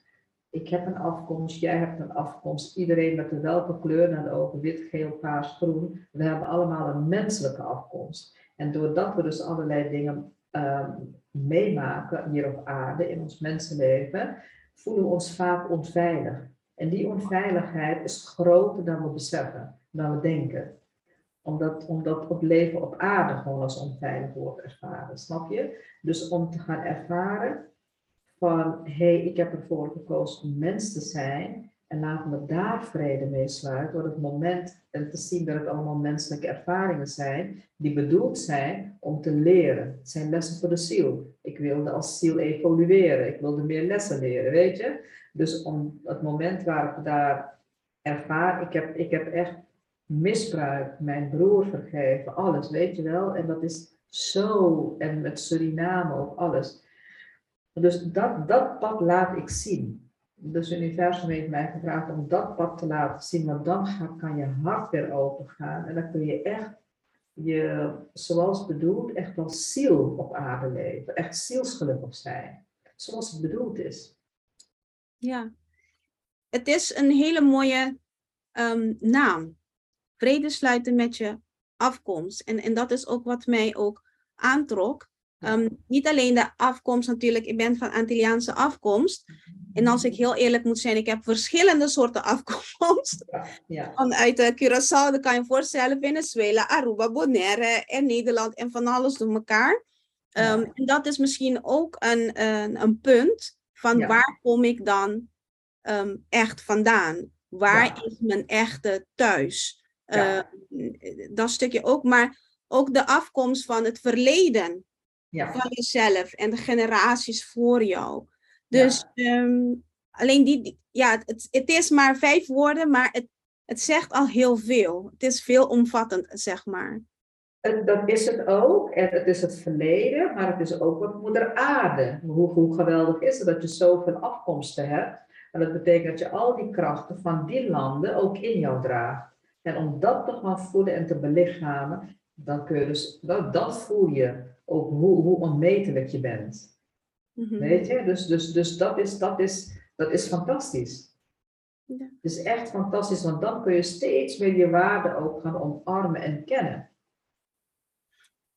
Ik heb een afkomst, jij hebt een afkomst, iedereen met de welke kleur naar de ogen, wit, geel, paars, groen. We hebben allemaal een menselijke afkomst. En doordat we dus allerlei dingen ehm, meemaken hier op aarde in ons mensenleven, voelen we ons vaak onveilig. En die onveiligheid is groter dan we beseffen, dan we denken. Omdat, omdat het leven op aarde gewoon als onveilig wordt ervaren, snap je? Dus om te gaan ervaren van, hey, ik heb ervoor gekozen om mens te zijn en laat me daar vrede mee sluiten, door het moment en te zien dat het allemaal menselijke ervaringen zijn, die bedoeld zijn om te leren. Het zijn lessen voor de ziel. Ik wilde als ziel evolueren, ik wilde meer lessen leren, weet je? Dus om het moment waar ik daar ervaar, ik heb, ik heb echt misbruik, mijn broer vergeven, alles, weet je wel? En dat is zo, en met Suriname ook, alles. Dus dat, dat pad laat ik zien. Dus het universum heeft mij gevraagd om dat pad te laten zien, want dan kan je hart weer open gaan en dan kun je echt je, zoals bedoeld, echt als ziel op aarde leven, echt zielsgelukkig zijn, zoals het bedoeld is. Ja, het is een hele mooie um, naam. Vrede sluiten met je afkomst. En, en dat is ook wat mij ook aantrok. Um, niet alleen de afkomst natuurlijk, ik ben van Antilliaanse afkomst. En als ik heel eerlijk moet zijn, ik heb verschillende soorten afkomst. Ja, Vanuit de Curaçao, dan kan je voorstellen, Venezuela, Aruba, Bonaire en Nederland en van alles door elkaar. Um, En dat is misschien ook een, een, een punt van waar kom ik dan um, echt vandaan? Waar is mijn echte thuis? Uh, dat stukje ook, maar ook de afkomst van het verleden van jezelf en de generaties voor jou. Dus um, alleen die, ja, het, het is maar vijf woorden, maar het, het zegt al heel veel. Het is veelomvattend, zeg maar. Dat is het ook. En het is het verleden, maar het is ook wat moeder aarde. Hoe, hoe geweldig is het dat je zoveel afkomsten hebt. En dat betekent dat je al die krachten van die landen ook in jou draagt. En om dat te gaan voelen en te belichamen, dan kun je dus, dat, dat voel je ook hoe, hoe onmetelijk je bent. Mhm. Weet je? Dus, dus, dus dat, is, dat, is, dat is fantastisch. Ja. Het is echt fantastisch, want dan kun je steeds meer je waarde ook gaan omarmen en kennen.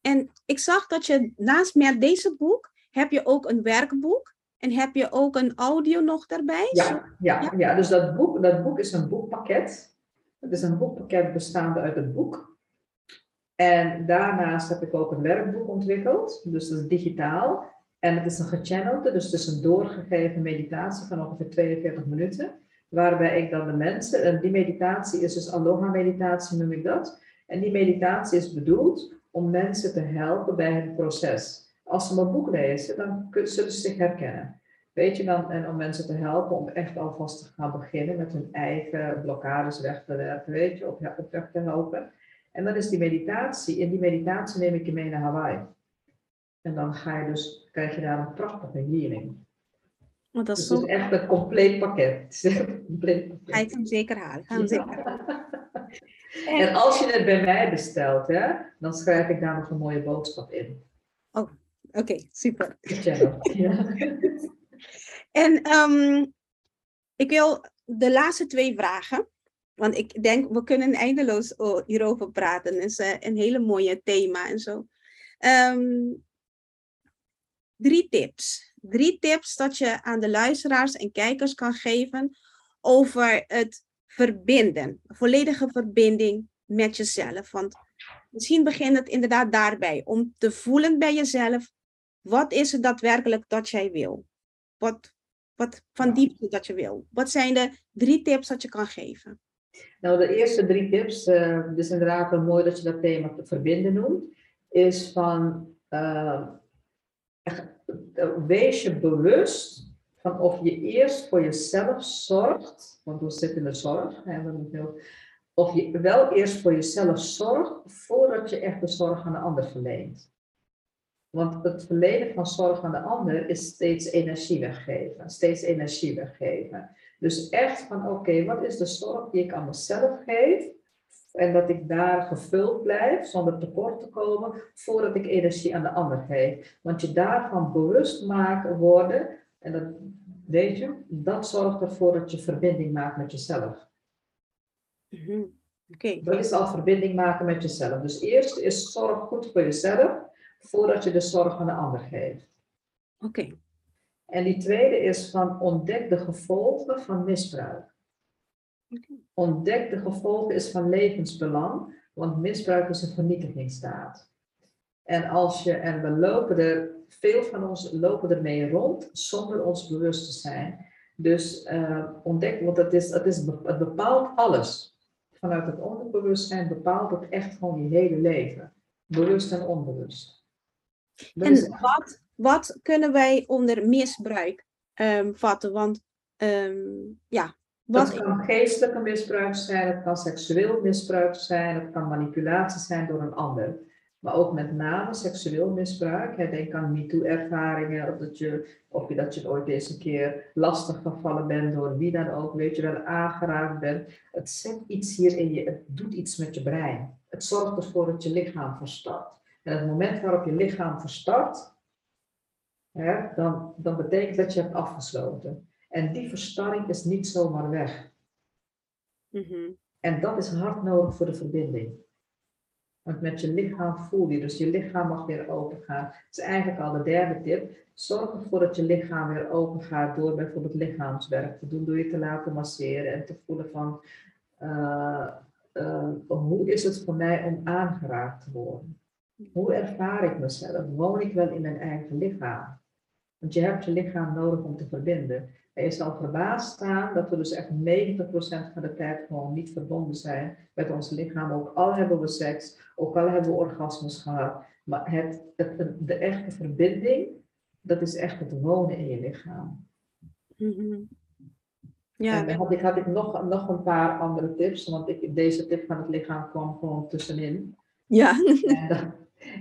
En ik zag dat je naast met deze boek heb je ook een werkboek en heb je ook een audio nog daarbij? Ja, ja, ja. dus dat boek, dat boek is een boekpakket. Het is een boekpakket bestaande uit het boek. En daarnaast heb ik ook een werkboek ontwikkeld, dus dat is digitaal. En het is een gechannelde, dus het is een doorgegeven meditatie van ongeveer 42 minuten. Waarbij ik dan de mensen, en die meditatie is dus aloha meditatie noem ik dat. En die meditatie is bedoeld om mensen te helpen bij het proces. Als ze mijn boek lezen, dan zullen ze zich herkennen. Weet je dan, en om mensen te helpen om echt alvast te gaan beginnen met hun eigen blokkades weg te werken, weet je, op, op weg te helpen. En dat is die meditatie. In die meditatie neem ik je mee naar Hawaii. En dan ga je dus, krijg je daar een prachtige healing. Want dat is dus het is echt een compleet pakket. Ga ik hem zeker halen. Ga hem zeker En als je het bij mij bestelt, hè, dan schrijf ik daar nog een mooie boodschap in. Oh, oké, super. Ja. en um, ik wil de laatste twee vragen. Want ik denk, we kunnen eindeloos hierover praten. Het is uh, een hele mooie thema en zo. Um, drie tips. Drie tips dat je aan de luisteraars en kijkers kan geven over het verbinden. Volledige verbinding met jezelf. Want misschien begint het inderdaad daarbij. Om te voelen bij jezelf. Wat is het daadwerkelijk dat jij wil? Wat, wat van diepte dat je wil? Wat zijn de drie tips dat je kan geven? Nou, de eerste drie tips, uh, dus inderdaad wel mooi dat je dat thema verbinden noemt, is van uh, wees je bewust van of je eerst voor jezelf zorgt, want we zitten in de zorg, hè, of je wel eerst voor jezelf zorgt voordat je echt de zorg aan de ander verleent. Want het verlenen van zorg aan de ander is steeds energie weggeven, steeds energie weggeven. Dus echt van oké, wat is de zorg die ik aan mezelf geef? En dat ik daar gevuld blijf zonder tekort te komen voordat ik energie aan de ander geef. Want je daarvan bewust maken worden, en dat weet je, dat zorgt ervoor dat je verbinding maakt met jezelf. Mm Dat is al verbinding maken met jezelf. Dus eerst is zorg goed voor jezelf, voordat je de zorg aan de ander geeft. Oké. En die tweede is van ontdek de gevolgen van misbruik. Ontdek de gevolgen is van levensbelang, Want misbruik is een vernietigingsstaat. En als je, en we lopen er, veel van ons lopen ermee rond zonder ons bewust te zijn. Dus uh, ontdek, want het, is, het, is, het bepaalt alles. Vanuit het onderbewustzijn bepaalt het echt gewoon je hele leven. Bewust en onbewust. en wat, wat kunnen wij onder misbruik um, vatten? Want um, ja, wat het kan geestelijke misbruik zijn, het kan seksueel misbruik zijn, het kan manipulatie zijn door een ander. Maar ook met name seksueel misbruik. Denk aan MeToo-ervaringen, of, dat je, of je dat je ooit een keer lastig gevallen bent door wie dan ook, weet je wel, aangeraakt bent. Het zet iets hier in je, het doet iets met je brein. Het zorgt ervoor dat je lichaam verstart. En het moment waarop je lichaam verstart, hè, dan, dan betekent dat je hebt afgesloten. En die verstarring is niet zomaar weg. Mm En dat is hard nodig voor de verbinding. Want met je lichaam voel je, dus je lichaam mag weer open gaan. Dat is eigenlijk al de derde tip. Zorg ervoor dat je lichaam weer open gaat door bijvoorbeeld lichaamswerk te doen, door je te laten masseren en te voelen van uh, uh, hoe is het voor mij om aangeraakt te worden? Hoe ervaar ik mezelf? Woon ik wel in mijn eigen lichaam? Want je hebt je lichaam nodig om te verbinden. En je zal verbaasd staan dat we dus echt 90% van de tijd gewoon niet verbonden zijn met ons lichaam. Ook al hebben we seks, ook al hebben we orgasmes gehad. Maar het, het, de echte verbinding, dat is echt het wonen in je lichaam. Mm-hmm. Ja. En dan had ik, had ik nog, nog een paar andere tips, want ik, deze tip van het lichaam kwam gewoon tussenin. Ja. En dat,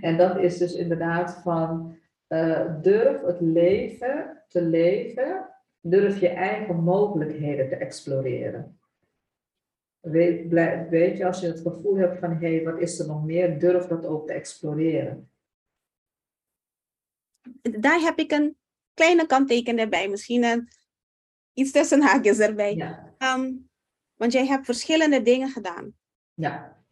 en dat is dus inderdaad van uh, durf het leven te leven Durf je eigen mogelijkheden te exploreren. Weet, weet je, als je het gevoel hebt van hé, hey, wat is er nog meer, durf dat ook te exploreren. Daar heb ik een kleine kanttekening erbij, misschien een, iets tussen haakjes erbij. Ja. Ehm, want jij hebt verschillende dingen gedaan. Ja.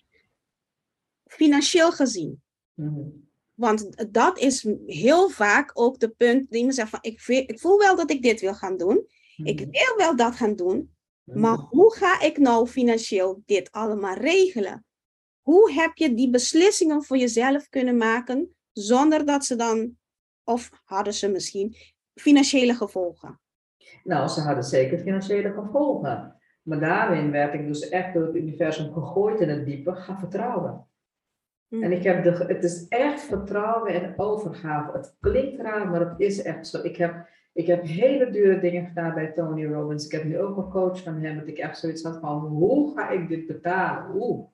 Financieel gezien. Mm want dat is heel vaak ook de punt die me zegt van ik, ik voel wel dat ik dit wil gaan doen. Ik mhm. wil wel dat gaan doen. Maar hoe ga ik nou financieel dit allemaal regelen? Hoe heb je die beslissingen voor jezelf kunnen maken zonder dat ze dan, of hadden ze misschien, financiële gevolgen? Nou, ze hadden zeker financiële gevolgen. Maar daarin werd ik dus echt door het universum gegooid in het diepe. Ga vertrouwen. En mm. ik heb de, het is echt vertrouwen en overgave. Het klinkt raar, maar het is echt zo. Ik heb, ik heb hele dure dingen gedaan bij Tony Robbins. Ik heb nu ook een coach van hem, dat ik echt zoiets had van, hoe ga ik dit betalen? Hoe?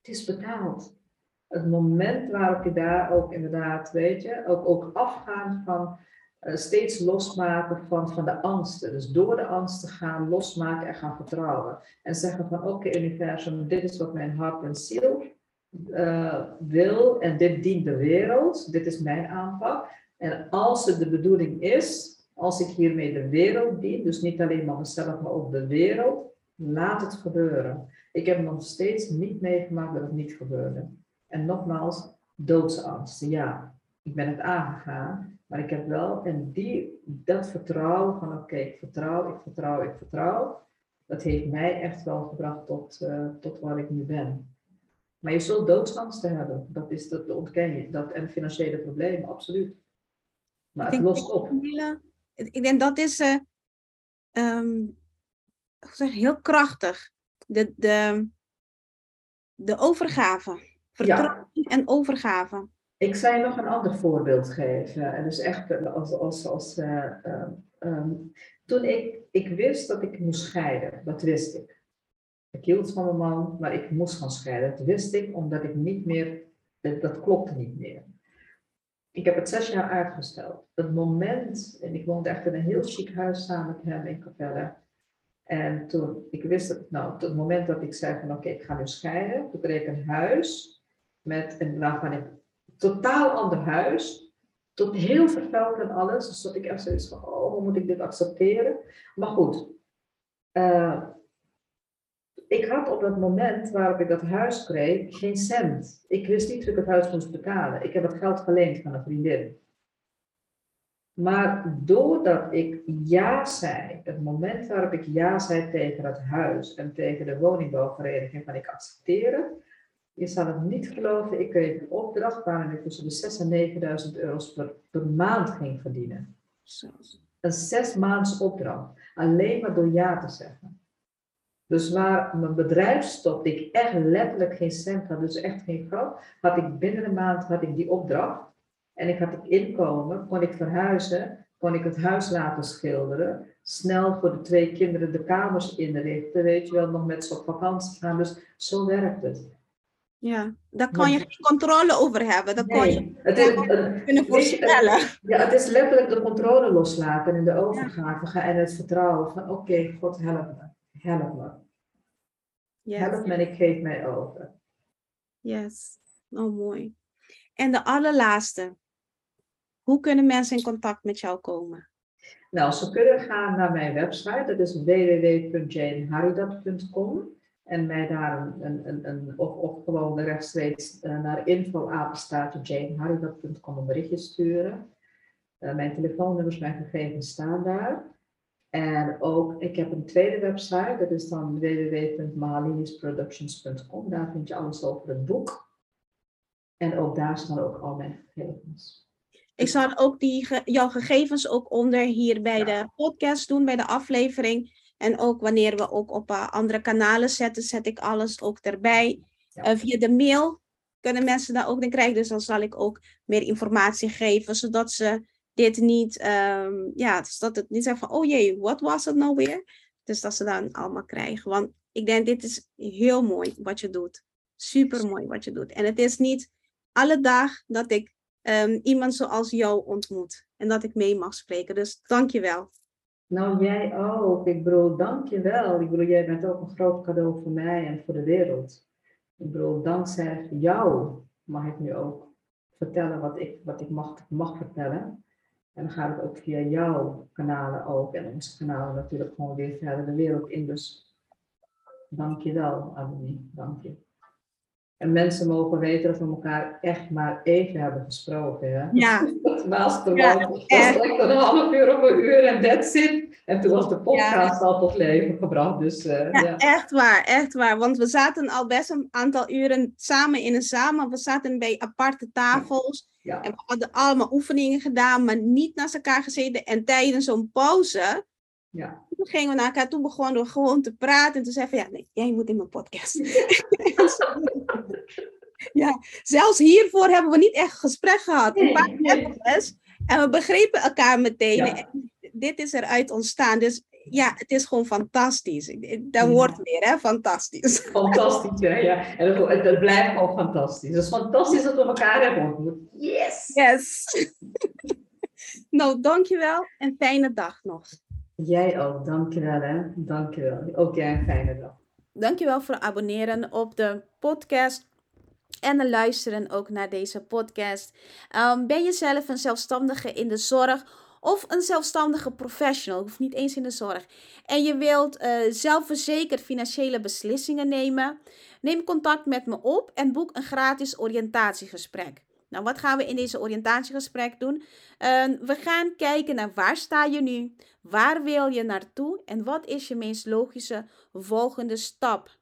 Het is betaald. Het moment waarop je daar ook inderdaad, weet je, ook, ook afgaan van uh, steeds losmaken van, van de angsten. Dus door de angst te gaan, losmaken en gaan vertrouwen. En zeggen van, oké universum, dit is wat mijn hart en ziel uh, wil en dit dient de wereld, dit is mijn aanpak. En als het de bedoeling is, als ik hiermee de wereld dien, dus niet alleen maar mezelf, maar ook de wereld, laat het gebeuren. Ik heb nog steeds niet meegemaakt dat het niet gebeurde. En nogmaals, doodsangst. Ja, ik ben het aangegaan, maar ik heb wel, en die, dat vertrouwen van oké, ik vertrouw, ik vertrouw, ik vertrouw, dat heeft mij echt wel gebracht tot, uh, tot waar ik nu ben. Maar je zult doodsangsten hebben. Dat, is, dat ontken je. Dat en financiële problemen, absoluut. Maar het lost op. ik denk dat is uh, um, heel krachtig. De, de, de overgave. Vertrouwen en overgave. Ik zou je nog een ander voorbeeld geven. En dus echt eh, als, als, als, uh, um, toen ik, ik wist dat ik moest scheiden, dat wist ik. Ik hield van mijn man, maar ik moest gaan scheiden. Dat wist ik omdat ik niet meer, dat, klopte niet meer. Ik heb het zes jaar uitgesteld. Het moment, en ik woonde echt in een heel chic huis samen met hem in Capelle. En toen, ik wist het, nou, het moment dat ik zei van oké, ik ga nu scheiden. Toen kreeg ik een huis met een, ik, totaal ander huis. Tot heel vervuild en alles. Dus dat ik echt zoiets van, oh, hoe moet ik dit accepteren? Maar goed, uh, ik had op dat moment waarop ik dat huis kreeg geen cent. Ik wist niet hoe ik het huis moest betalen. Ik heb het geld geleend van een vriendin. Maar doordat ik ja zei, het moment waarop ik ja zei tegen het huis en tegen de woningbouwvereniging van ik accepteer je zal het niet geloven, ik kreeg een opdracht waarin ik tussen de 6.000 en 9.000 euro's per, per maand ging verdienen. Een zes maands opdracht. Alleen maar door ja te zeggen. Dus waar mijn bedrijf stopte, ik echt letterlijk geen cent had, dus echt geen geld, had ik binnen een maand had ik die opdracht. En ik had het inkomen, kon ik verhuizen, kon ik het huis laten schilderen, snel voor de twee kinderen de kamers inrichten, weet je wel, nog met ze op vakantie gaan. Dus zo werkt het. Ja, daar kan je geen controle over hebben. Dat kan je het is, kunnen voorspellen. Ja, het is letterlijk de controle loslaten en de overgave gaan en het vertrouwen van oké, God help me, help me. Yes. Help me en ik geef mij over. Yes, oh mooi. En de allerlaatste. Hoe kunnen mensen in contact met jou komen? Nou, ze kunnen gaan naar mijn website, dat is www.janeharidat.com en mij daar een, een, een, een of, of gewoon rechtstreeks uh, naar info@janeharidat.com een berichtje sturen. Uh, mijn telefoonnummers, mijn gegevens staan daar. En ook, ik heb een tweede website, dat is dan www.mahalinisproductions.com. Daar vind je alles over het boek. En ook daar staan ook al mijn gegevens. Ik zal ook die, jouw gegevens ook onder hier bij de podcast doen, bij de aflevering. En ook wanneer we ook op uh, andere kanalen zetten, zet ik alles ook erbij. Ja. Uh, via de mail kunnen mensen daar ook in krijgen. Dus dan zal ik ook meer informatie geven, zodat ze dit niet, um, ja, dus dat het niet zeggen van, oh jee, wat was het nou weer? Dus dat ze dan allemaal krijgen. Want ik denk, dit is heel mooi wat je doet. Super mooi wat je doet. En het is niet alle dag dat ik um, iemand zoals jou ontmoet. En dat ik mee mag spreken. Dus dank je wel. Nou, jij ook. Ik bedoel, dank je wel. Ik bedoel, jij bent ook een groot cadeau voor mij en voor de wereld. Ik bedoel, dankzij jou mag ik nu ook vertellen wat ik, wat ik mag, mag vertellen. En dan gaat het ook via jouw kanalen ook en onze kanalen natuurlijk gewoon weer verder de wereld in. Dus dank je wel, Adelie. Dank je. En mensen mogen weten dat we elkaar echt maar even hebben gesproken. Hè? Ja. Naast de ja, was echt een half uur of een uur en that's it. En toen was de podcast ja. al tot leven gebracht. Dus, uh, ja, ja, echt waar, echt waar. Want we zaten al best een aantal uren samen in een zaal, maar we zaten bij aparte tafels. Ja. En we hadden allemaal oefeningen gedaan, maar niet naast elkaar gezeten. En tijdens zo'n pauze, ja. toen gingen we naar elkaar toe, begonnen we gewoon te praten. En toen zeiden we, ja, nee, jij moet in mijn podcast. ja, zelfs hiervoor hebben we niet echt gesprek gehad. Een paar nee. En we begrepen elkaar meteen. Ja. En dit is eruit ontstaan. Dus ja, het is gewoon fantastisch. Dat wordt weer, hè? Fantastisch. Fantastisch, hè? Ja. En het, het blijft gewoon fantastisch. Het is fantastisch dat we elkaar hebben ontmoet. Yes! Yes! nou, dankjewel en fijne dag nog. Jij ook, dankjewel hè. Dankjewel. Ook jij een fijne dag. Dankjewel voor het abonneren op de podcast en het luisteren ook naar deze podcast. Um, ben je zelf een zelfstandige in de zorg of een zelfstandige professional, hoeft niet eens in de zorg, en je wilt uh, zelfverzekerd financiële beslissingen nemen, neem contact met me op en boek een gratis oriëntatiegesprek. Nou, wat gaan we in deze oriëntatiegesprek doen? Uh, we gaan kijken naar waar sta je nu, waar wil je naartoe en wat is je meest logische volgende stap.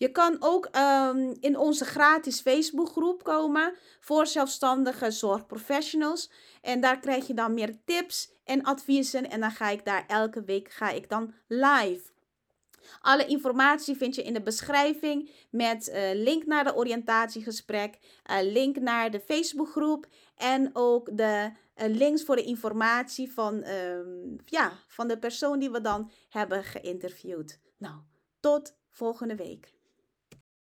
Je kan ook um, in onze gratis Facebookgroep komen voor zelfstandige zorgprofessionals. En daar krijg je dan meer tips en adviezen. En dan ga ik daar elke week ga ik dan live. Alle informatie vind je in de beschrijving met uh, link naar de oriëntatiegesprek, uh, link naar de Facebookgroep en ook de uh, links voor de informatie van, ja, van de persoon die we dan hebben geïnterviewd. Nou, tot volgende week.